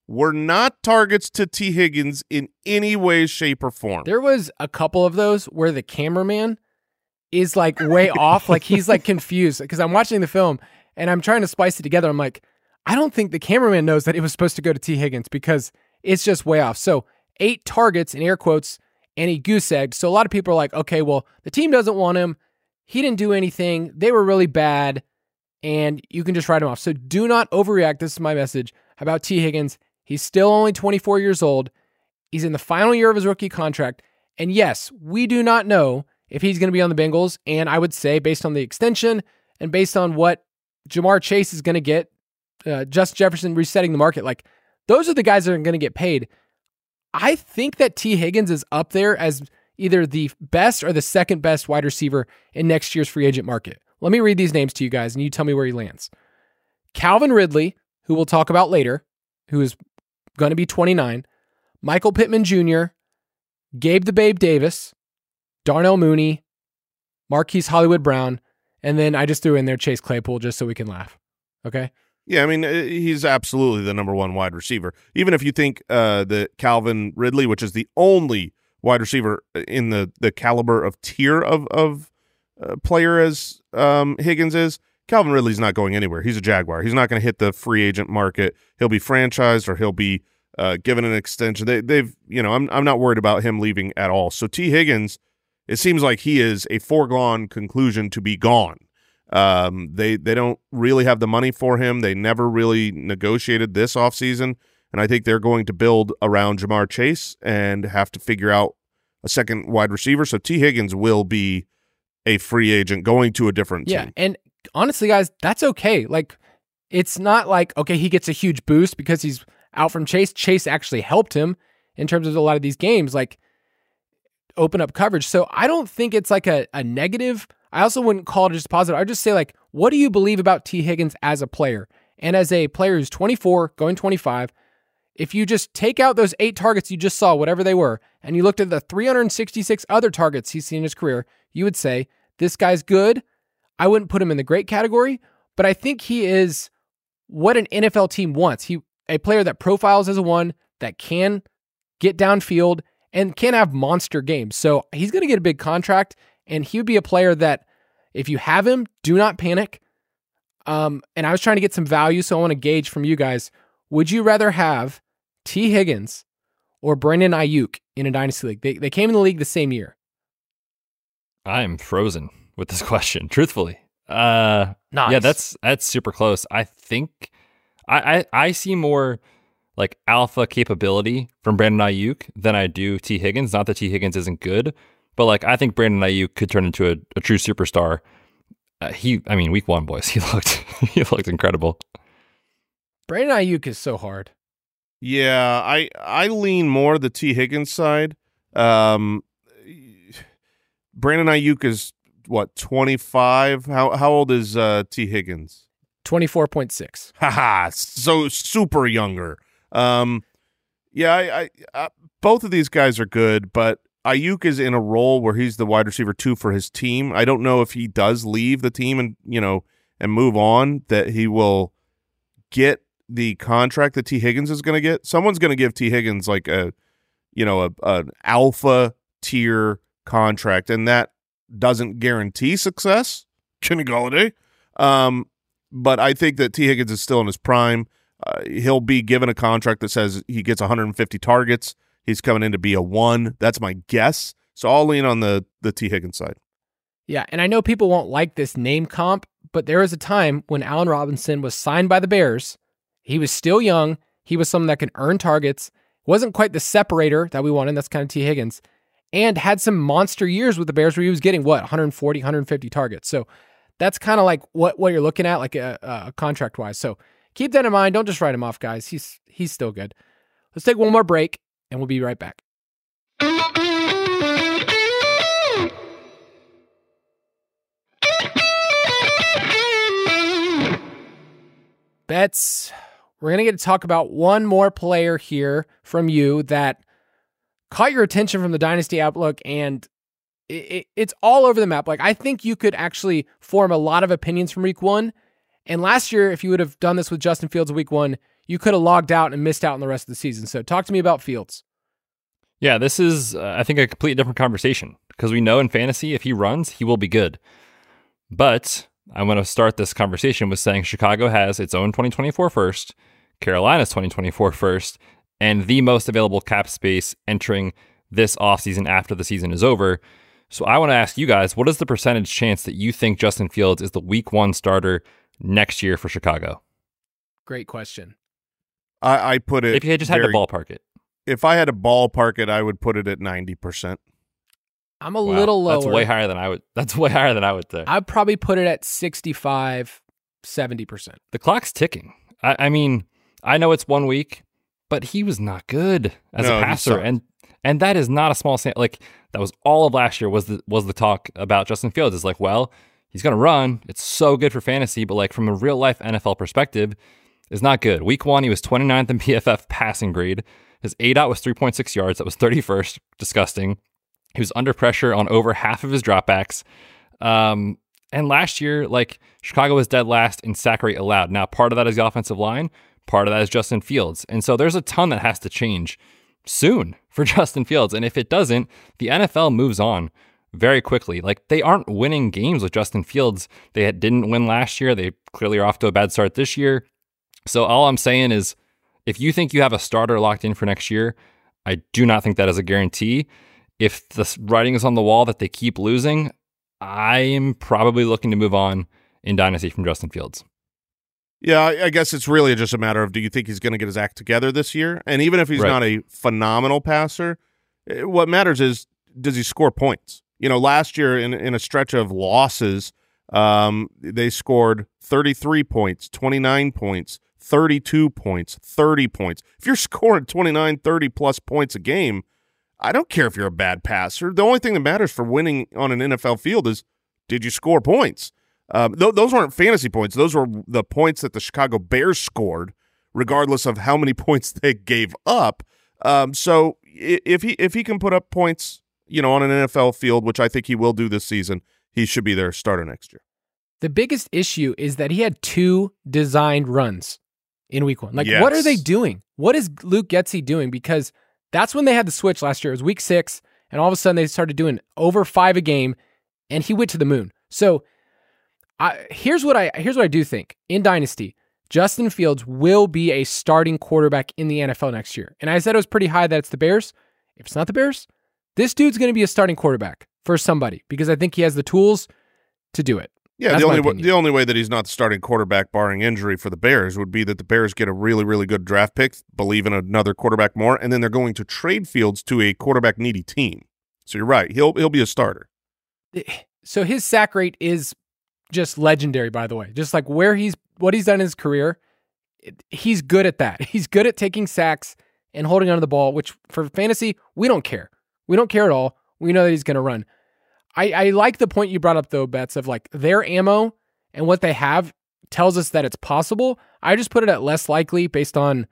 were not targets to Tee Higgins in any way, shape, or form. There was a couple of those where the cameraman is like way off. Like he's like confused because I'm watching the film and I'm trying to splice it together. I'm like, I don't think the cameraman knows that it was supposed to go to Tee Higgins because it's just way off. So eight targets in air quotes and he goose egged. So a lot of people are like, okay, well, the team doesn't want him. He didn't do anything. They were really bad. And you can just write him off. So do not overreact. This is my message about Tee Higgins. He's still only 24 years old. He's in the final year of his rookie contract. And yes, we do not know if he's going to be on the Bengals. And I would say, based on the extension and based on what Ja'Marr Chase is going to get, uh, Justin Jefferson resetting the market, like those are the guys that are going to get paid. I think that Tee Higgins is up there as either the best or the second best wide receiver in next year's free agent market. Let me read these names to you guys and you tell me where he lands. Calvin Ridley, who we'll talk about later, who is going to be 29, Michael Pittman Jr., Gabe the Babe Davis, Darnell Mooney, Marquise Hollywood Brown, and then I just threw in there Chase Claypool just so we can laugh. Okay. Yeah, I mean uh, he's absolutely the number one wide receiver. Even if you think uh, that Calvin Ridley, which is the only wide receiver in the the caliber of tier of of uh, player as um, Higgins is, Calvin Ridley's not going anywhere. He's a Jaguar. He's not going to hit the free agent market. He'll be franchised or he'll be uh, given an extension. They, they've, you know, I'm I'm not worried about him leaving at all. So Tee Higgins, it seems like he is a foregone conclusion to be gone. Um, they they don't really have the money for him. They never really negotiated this offseason. and I think they're going to build around Ja'Marr Chase and have to figure out a second wide receiver. So Tee Higgins will be a free agent going to a different yeah, team. and honestly, guys, that's okay. Like, it's not like okay, he gets a huge boost because he's out from Chase. Chase actually helped him in terms of a lot of these games, like open up coverage. So I don't think it's like a, a negative. I also wouldn't call it just positive. I'd just say like, what do you believe about Tee Higgins as a player and as a player who's 24, going 25? If you just take out those eight targets you just saw, whatever they were, and you looked at the 366 other targets he's seen in his career, you would say this guy's good. I wouldn't put him in the great category, but I think he is what an NFL team wants. He a player that profiles as a one that can get downfield and can have monster games. So he's going to get a big contract, and he would be a player that if you have him, do not panic. Um, and I was trying to get some value, so I want to gauge from you guys: Would you rather have Tee Higgins or Brandon Aiyuk in a dynasty league? They they came in the league the same year. I'm frozen with this *laughs* question, truthfully. Uh, Nice. Yeah, that's that's super close. I think I, I I see more like alpha capability from Brandon Aiyuk than I do Tee Higgins. Not that Tee Higgins isn't good, but like I think Brandon Aiyuk could turn into a, a true superstar. Uh, he, I mean, week one, boys, *laughs* he looked he looked incredible. Brandon Aiyuk is so hard. Yeah, I I lean more the Tee Higgins side. Um, Brandon Aiyuk is what twenty five. How how old is uh, Tee Higgins? Twenty four point six. Haha, so super younger. Um, yeah, I, I, I both of these guys are good, but Aiyuk is in a role where he's the wide receiver two for his team. I don't know if he does leave the team and you know and move on that he will get the contract that Tee Higgins is going to get. Someone's going to give Tee Higgins like a you know a an alpha tier contract, and that doesn't guarantee success. *laughs* Kenny Golladay. Um, but I think that Tee Higgins is still in his prime. Uh, he'll be given a contract that says he gets 150 targets. He's coming in to be a one. That's my guess. So I'll lean on the the Tee Higgins side. Yeah, and I know people won't like this name comp, but there was a time when Allen Robinson was signed by the Bears. He was still young. He was someone that can earn targets. Wasn't quite the separator that we wanted. That's kind of Tee Higgins. And had some monster years with the Bears where he was getting what, 140, 150 targets. So that's kind of like what, what you're looking at, like a, a contract wise. So keep that in mind. Don't just write him off, guys. He's he's still good. Let's take one more break and we'll be right back. Betz. We're going to get to talk about one more player here from you that caught your attention from the Dynasty Outlook, and it, it, it's all over the map. Like, I think you could actually form a lot of opinions from week one. And last year, if you would have done this with Justin Fields week one, you could have logged out and missed out on the rest of the season. So, talk to me about Fields. Yeah, this is, uh, I think, a completely different conversation because we know in fantasy, if he runs, he will be good. But I want to start this conversation with saying Chicago has its own 2024 first, Carolina's 2024 first, and the most available cap space entering this offseason after the season is over. So I want to ask you guys what is the percentage chance that you think Justin Fields is the week one starter next year for Chicago? Great question. I, I put it. If you just had very- to ballpark it. if I had to ballpark it, I would put it at ninety percent. I'm a Wow, little lower. That's way higher than I would. *laughs* That's way higher than I would say. I'd probably put it at 65, 70%. the clock's ticking. I, I mean, I know it's one week, but he was not good as No, a he passer, and and that is not a small sample. Like that was all of last year was the was the talk about Justin Fields. Is like, well, he's gonna run. It's so good for fantasy, but like from a real life NFL perspective, is not good. Week one, he was 29th in *laughs* PFF passing grade. His ADOT was 3.6 yards. That was 31st. Disgusting. He was under pressure on over half of his dropbacks. Um, And last year, like Chicago was dead last in sack rate allowed. Now, part of that is the offensive line, part of that is Justin Fields. And so there's a ton that has to change soon *laughs* for Justin Fields. And if it doesn't, the NFL moves on very quickly. Like they aren't winning games with Justin Fields. They didn't win last year. They clearly are off to a bad start this year. So all I'm saying is if you think you have a starter locked in for next year, I do not think that is a guarantee. If the writing is on the wall that they keep losing, I am probably looking to move on in Dynasty from Justin Fields. Yeah, I, guess it's really just a matter of do you think he's going to get his act together this year? And even if he's Right. not a phenomenal passer, eh, what matters is does he score points? You know, last year in in a stretch of losses, um, they scored 33 points, 29 points, 32 points, 30 points. If you're *laughs* scoring 29, 30 plus points a game, I don't care if you're a bad passer. The only thing that matters for winning on an NFL field is did you score points? Um, th- those weren't fantasy points. Those were the points that the Chicago Bears scored, regardless of how many *laughs* points they gave up. Um, so if he if he can put up points, you know, on an NFL field, which I think he will do this season, he should be their starter next year. The biggest issue is that he had two designed runs in week one. Like, what are they doing? What is Luke Getsy doing? Because that's when they had the switch last year. It was week six, and all of a sudden they started doing over five a game, and he went to the moon. So, I, here's what I here's what I do think in Dynasty. Justin Fields will be a starting quarterback in the NFL next year. And I said it was pretty high that it's the Bears. If it's not the Bears, this dude's going to be a starting quarterback for somebody because I think he has the tools to do it. Yeah, That's the only way, the only way that he's not the starting quarterback, barring injury for the Bears, would be that the Bears get a really really good draft pick, believe in another quarterback more, and then they're going to trade Fields to a quarterback needy team. So you're right, he'll he'll be a starter. Eh, so his sack rate is just legendary by the way just like where he's what he's done in his career he's good at that *laughs* he's good at taking sacks and holding onto the ball which for fantasy we don't care we don't care at all. We know that he's going to run. I, I like the point you brought up though Betz of like their ammo and what they have tells us that it's possible. I just put it at less likely based on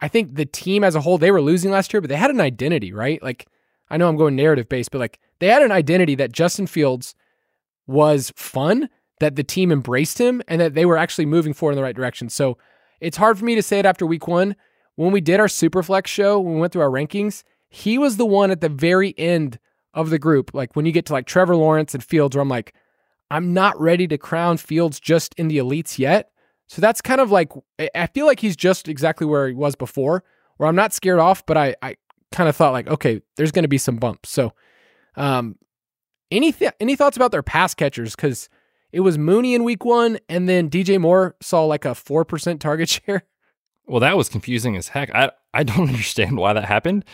i think the team as a whole. They were losing last year but they had an identity right? Like i know i'm going narrative based but like they had an identity that justin fields was fun, that the team embraced him, and that they were actually moving forward in the right direction. So it's hard for me to say it after week one. When we did our Superflex show, when we went through our rankings, he was the one at the very end of the group. Like when you get to like Trevor Lawrence and Fields, where I'm like, I'm not ready to crown Fields just in the elites yet. So that's kind of like, I- feel like he's just exactly where he was before, where I'm not scared off, but I, I kind of thought like, okay, there's going to be some bumps. So, um, any th- any thoughts about their pass catchers? Because it was Mooney in week one, and then DJ Moore saw like a four percent target *laughs* share. Well, that was confusing as heck. I I don't *laughs* understand why that happened.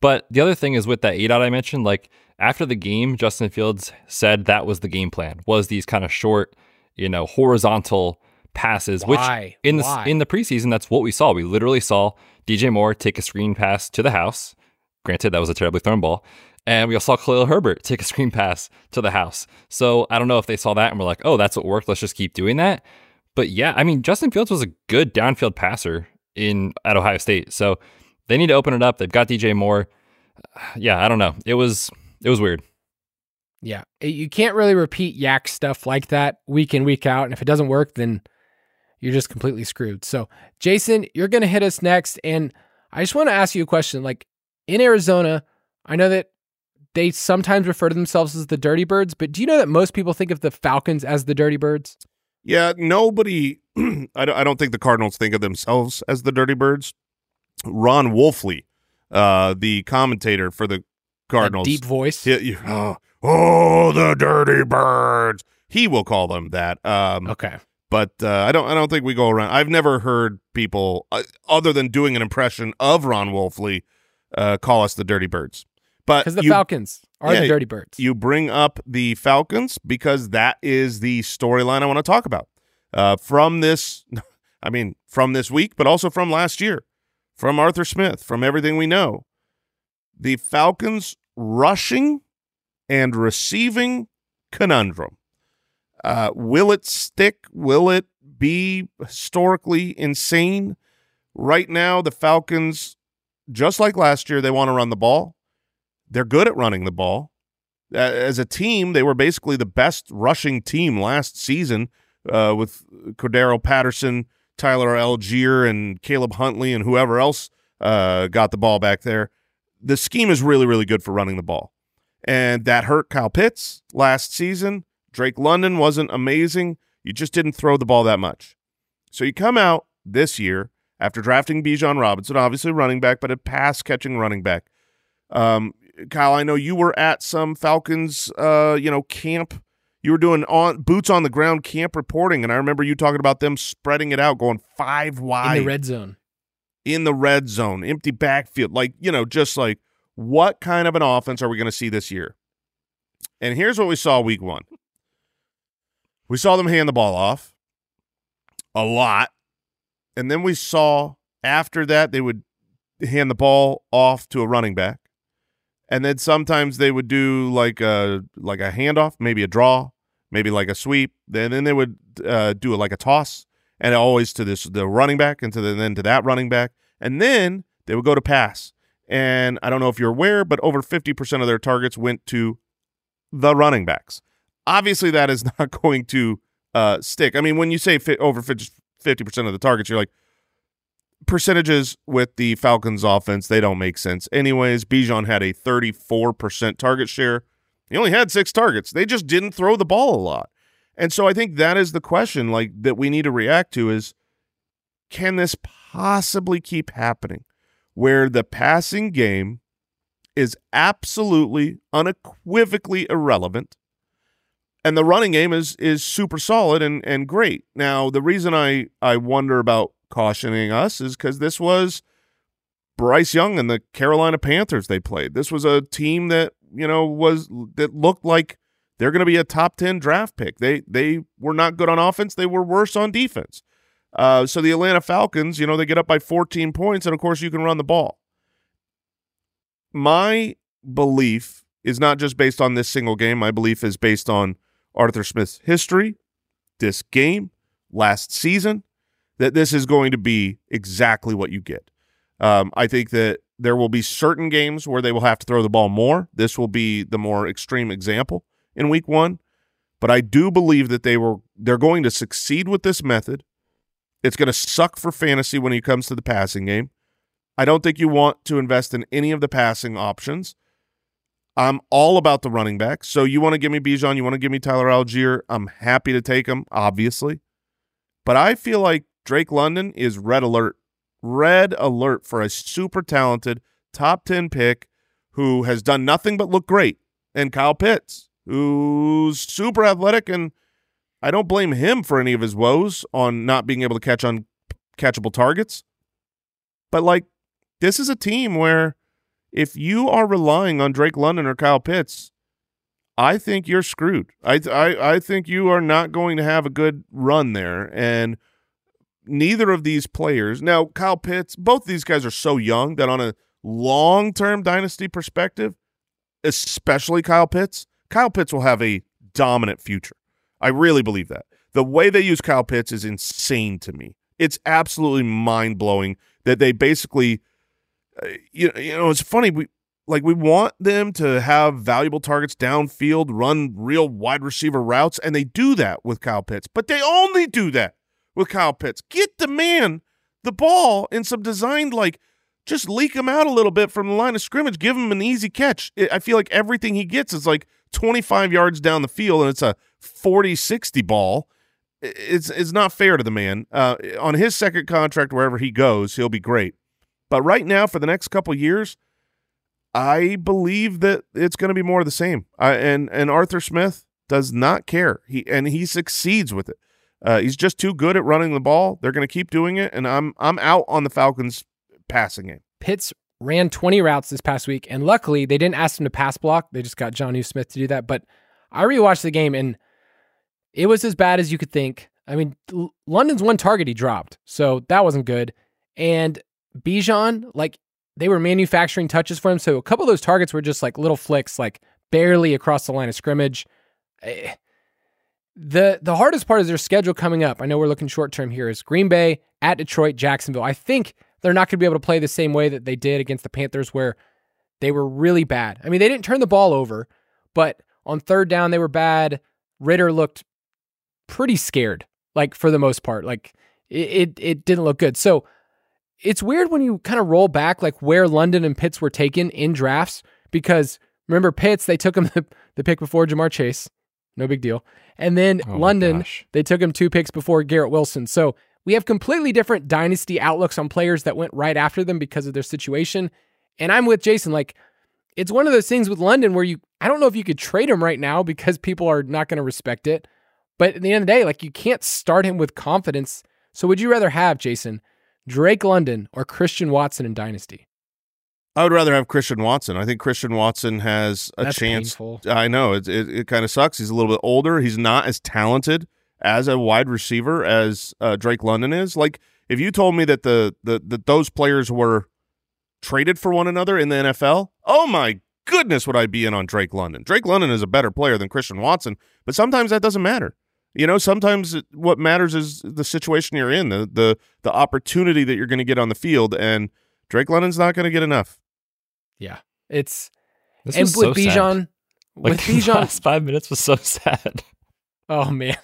But the other thing is with that ADOT I mentioned, like after the game, Justin Fields said that was the game plan, was these kind of short, you know, horizontal passes, Why? which in the Why? in the preseason, that's what we saw. We literally saw DJ Moore take a screen pass to the house. Granted, that was a terribly thrown ball. And we also saw Khalil Herbert take a screen pass to the house. So I don't know if they saw that and were like, oh, that's what worked. Let's just keep doing that. But yeah, I mean, Justin Fields was a good downfield passer in at Ohio State. So they need to open it up. They've got DJ Moore. *sighs* Yeah, I don't know. It was it was weird. Yeah, you can't really repeat YAC stuff like that week in week out, and if it doesn't work, then you're just completely screwed. So, Jason, you're going to hit us next, and I just want to ask you a question. Like in Arizona, I know that they sometimes refer to themselves as the Dirty Birds, but do you know that most people think of the Falcons as the Dirty Birds? Yeah, nobody. *clears throat* I don't. I don't think the Cardinals think of themselves as the Dirty Birds. Ron Wolfley, uh, the commentator for the That Cardinals, deep voice. He- oh, oh, the Dirty Birds. He will call them that. Um, Okay. but uh, I don't. I don't think we go around. I've never heard people, uh, other than doing an impression of Ron Wolfley, uh, call us the Dirty Birds. But Because the you- Falcons are yeah, the Dirty Birds. you bring up the Falcons because that is the storyline I want to talk about uh, from this. *laughs* I mean, from this week, but also from last year, from Arthur Smith, from everything we know. The Falcons rushing and receiving conundrum. Uh, will it stick? Will it be historically insane? Right now, the Falcons, just like last year, they want to run the ball. They're good at running the ball. As a team, they were basically the best rushing team last season uh, with Cordarrelle Patterson, Tyler Allgeier, and Caleb Huntley, and whoever else uh, got the ball back there. The scheme is really, really good for running the ball. And that hurt Kyle Pitts last season. Drake London wasn't amazing. You just didn't throw the ball that much. So you come out this year after drafting Bijan Robinson, obviously running back, but a pass catching running back. Um, Kyle, I know you were at some Falcons, uh, you know, camp. You were doing on boots on the ground camp reporting, and I remember you talking about them spreading it out, going five wide in the red zone, in the red zone, empty backfield, like you know, just like what kind of an offense are we going to see this year? And here's what we saw week one. We saw them hand the ball off a lot. And then we saw after that they would hand the ball off to a running back. And then sometimes they would do like a like a handoff, maybe a draw, maybe like a sweep. Then then they would uh, do like a toss, and always to this the running back, and to the, then to that running back, and then they would go to pass. And I don't know if you're aware, but over fifty percent of their targets went to the running backs. Obviously, that is *laughs* not going to uh, stick. I mean, when you say fi- over 50 percent of the targets, you're like percentages with the Falcons offense, they don't make sense. Anyways, Bijan had a 34% target share. He only had six targets. They just didn't throw the ball a lot. And so I think that is the question like that we need to react to is can this possibly keep happening where the passing game is absolutely unequivocally irrelevant and the running game is is super solid and and great. Now, the reason I I wonder about cautioning us is because this was Bryce Young and the Carolina Panthers they played. This was a team that you know was that looked like they're going to be a top ten draft pick. They they were not good on offense. They were worse on defense. Uh, so the Atlanta Falcons, you know, they get up by 14 points, and of course you can run the ball. My belief is not just based on this single game. My belief is based on Arthur Smith's history, this game, last season, that this is going to be exactly what you get. Um, I think that there will be certain games where they will have to throw the ball more. This will be the more extreme example in week one. But I do believe that they were they're going to succeed with this method. It's going to suck for fantasy when it comes to the passing game. I don't think you want to invest in any of the passing options. I'm all about the running back. So you want to give me Bijan, you want to give me Tyler Allgeier. I'm happy to take him, obviously. But I feel like Drake London is red alert. Red alert for a super talented top 10 pick who has done nothing but look great. And Kyle Pitts, who's super athletic, and I don't blame him for any of his woes on not being able to catch on catchable targets. But like, this is a team where if you are relying on Drake London or Kyle Pitts, I think you're screwed. I, I I think you are not going to have a good run there, and neither of these players. Now, Kyle Pitts, both these guys are so young that on a long term dynasty perspective, especially Kyle Pitts, Kyle Pitts will have a dominant future. I really believe that. The way they use Kyle Pitts is insane to me. It's absolutely mind blowing that they basically uh, you, you know, it's funny. We like we want them to have valuable targets downfield, run real wide receiver routes, and they do that with Kyle Pitts. But they only do that with Kyle Pitts. Get the man the ball in some designed like just leak him out a little bit from the line of scrimmage. Give him an easy catch. I feel like everything he gets is like 25 yards down the field, and it's a 40 60 ball. It's, it's not fair to the man. Uh, on his second contract, wherever he goes, he'll be great. But right now, for the next couple years, I believe that it's going to be more of the same. Uh, and and Arthur Smith does not care. He and he succeeds with it. Uh, he's just too good at running the ball. They're going to keep doing it, and I'm I'm out on the Falcons passing game. Pitts ran 20 routes this past week, and luckily they didn't ask him to pass block. They just got Jonnu Smith to do that. But I rewatched the game, and it was as bad as you could think. I mean, L- London's one target he dropped, so that wasn't good. And Bijan, like they were manufacturing touches for him. So a couple of those targets were just like little flicks, like barely across the line of scrimmage. The the hardest part is their schedule coming up. I know we're looking short term here is Green Bay at Detroit, Jacksonville. I think they're not going to be able to play the same way that they did against the Panthers where they were really bad. I mean, they didn't turn the ball over, but on third down they were bad. Ridder looked pretty scared, like for the most part. Like it it, it didn't look good. So it's weird when you kind of roll back like where London and Pitts were taken in drafts because remember Pitts they took him *laughs* the, the pick before Ja'Marr Chase, no big deal, and then Oh London, they took him two picks before Garrett Wilson. So we have completely different dynasty outlooks on players that went right after them because of their situation. And I'm with Jason. Like it's one of those things with London where you I don't know if you could trade him right now because people are not going to respect it. But at the end of the day, like you can't start him with confidence. So would you rather have Jason Drake London or Christian Watson in Dynasty? I would rather have Christian Watson. I think Christian Watson has a That's chance. painful. I know it. It, it kind of sucks. He's a little bit older. He's not as talented as a wide receiver as uh, Drake London is. Like if you told me that the the that those players were traded for one another in the NFL, oh my goodness, would I be in on Drake London? Drake London is a better player than Christian Watson, but sometimes that doesn't matter. You know, sometimes what matters is the situation you're in, the the the opportunity that you're going to get on the field, and Drake London's not going to get enough. Yeah. It's This and was with so. Bijan *laughs* Like, with *laughs* the Bijan last five minutes was so sad. Oh man.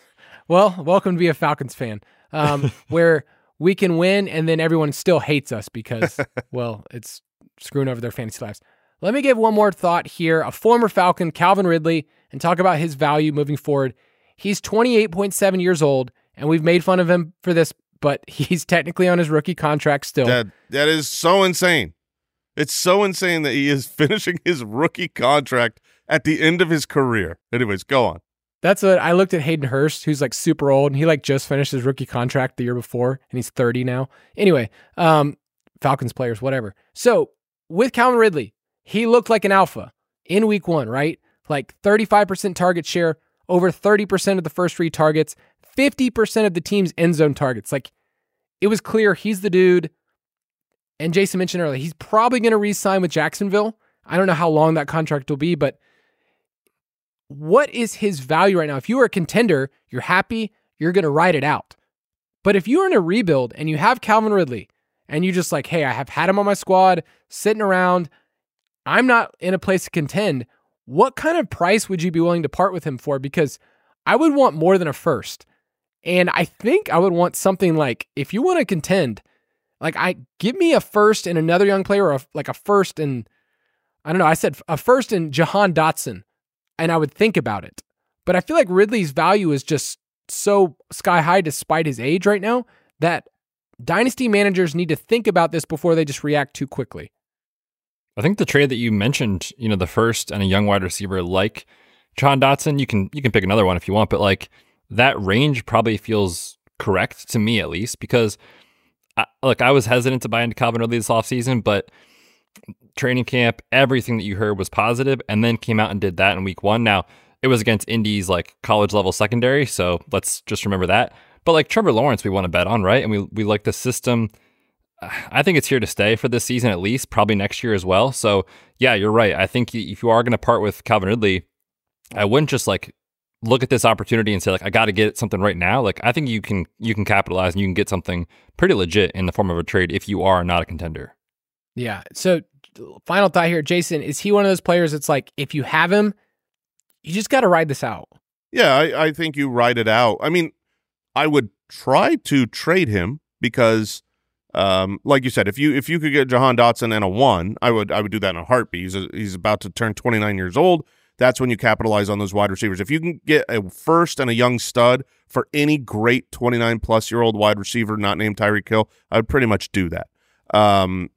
Well, welcome to be a Falcons fan. Um, *laughs* where we can win and then everyone still hates us because, well, it's screwing over their fantasy lives. Let me give one more thought here. A former Falcon, Calvin Ridley, and talk about his value moving forward. He's 28.7 years old, and we've made fun of him for this, but he's technically on his rookie contract still. That that is so insane. It's so insane that he is *laughs* finishing his rookie contract at the end of his career. Anyways, go on. That's what I looked at Hayden Hurst, who's like super old, and he like just finished his rookie contract the year before, and he's 30 now. Anyway, um, Falcons players, whatever. So with Calvin Ridley, he looked like an alpha in week one, right? Like 35% target share, over 30% of the first three targets, 50% of the team's end zone targets. Like it was clear he's the dude. And Jason mentioned earlier, he's probably going to re sign with Jacksonville. I don't know how long that contract will be, but what is his value right now? If you are a contender, you're happy, you're going to ride it out. But if you're in a rebuild and you have Calvin Ridley and you just like, hey, I have had him on my squad, sitting around, I'm not in a place to contend, what kind of price would you be willing to part with him for? Because I would want more than a first. And I think I would want something like, if you want to contend, like I give me a first and another young player, or a, like a first and I don't know. I said a first and Jahan Dotson, and I would think about it. But I feel like Ridley's value is just so sky high despite his age right now that dynasty managers need to think about this before they just react too quickly. I think the trade that you mentioned, you know, the first and a young wide receiver like Jahan Dotson, you can you can pick another one if you want, but like that range probably feels correct to me at least because I, look, I was hesitant to buy into Calvin Ridley this offseason, but training camp, everything that you heard was positive, and then came out and did that in week one. Now it was against Indy's like college level secondary, so let's just remember that. But like Trevor Lawrence, we want to bet on, right? And we we like the system. I think it's here to stay for this season at least, probably next year as well. So yeah, you're right. I think if you are going to part with Calvin Ridley, I wouldn't just like look at this opportunity and say like I got to get something right now. Like I think you can you can capitalize and you can get something pretty legit in the form of a trade if you are not a contender. Yeah. So final thought here, Jason, is he one of those players that's like if you have him, you just got to ride this out. Yeah, I, I think you ride it out. I mean, I would try to trade him because, um, like you said, if you if you could get Jahan Dotson and a one, I would I would do that in a heartbeat. He's a, he's about to turn 29 years old. That's when you capitalize on those wide receivers. If you can get a first and a young stud for any great 29 plus year old wide receiver not named Tyreek Hill, I would pretty much do that. Um,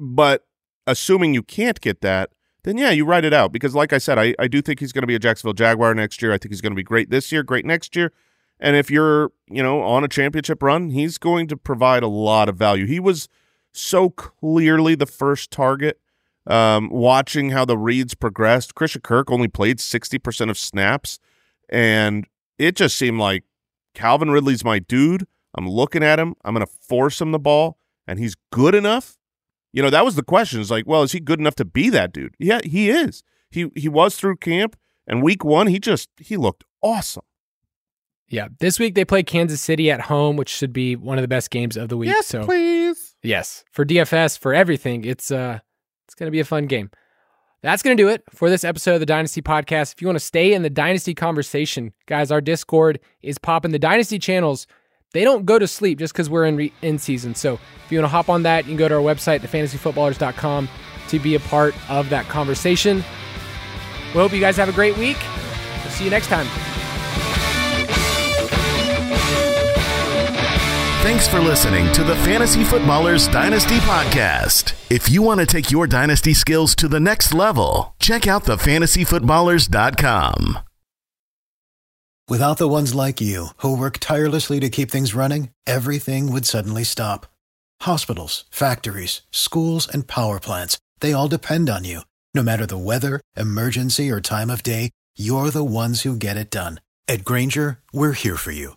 but assuming you can't get that, then yeah, you write it out because, like I said, I, I do think he's going to be a Jacksonville Jaguar next year. I think he's going to be great this year, great next year. And if you're, you know, on a championship run, he's going to provide a lot of value. He was so clearly the first target. Um, watching how the reads progressed, Christian Kirk only played 60% of snaps. And it just seemed like Calvin Ridley's my dude. I'm looking at him. I'm going to force him the ball, and he's good enough. You know, that was the question. It's like, well, is he good enough to be that dude? Yeah, he is. He he was through camp, and week one, he just he looked awesome. Yeah. This week they play Kansas City at home, which should be one of the best games of the week. yes, so please. Yes, for DFS, for everything, it's uh, it's gonna be a fun game. That's going to do it for this episode of the Dynasty Podcast. If you want to stay in the Dynasty conversation, guys, our Discord is popping. The Dynasty channels, they don't go to sleep just because we're in, re- in season. So if you want to hop on that, you can go to our website, thefantasyfootballers.com, to be a part of that conversation. We hope you guys have a great week. We'll see you next time. Thanks for listening to the Fantasy Footballers Dynasty Podcast. If you want to take your dynasty skills to the next level, check out thefantasyfootballers.com. Without the ones like you, who work tirelessly to keep things running, everything would suddenly stop. Hospitals, factories, schools, and power plants, they all depend on you. No matter the weather, emergency, or time of day, you're the ones who get it done. At Grainger, we're here for you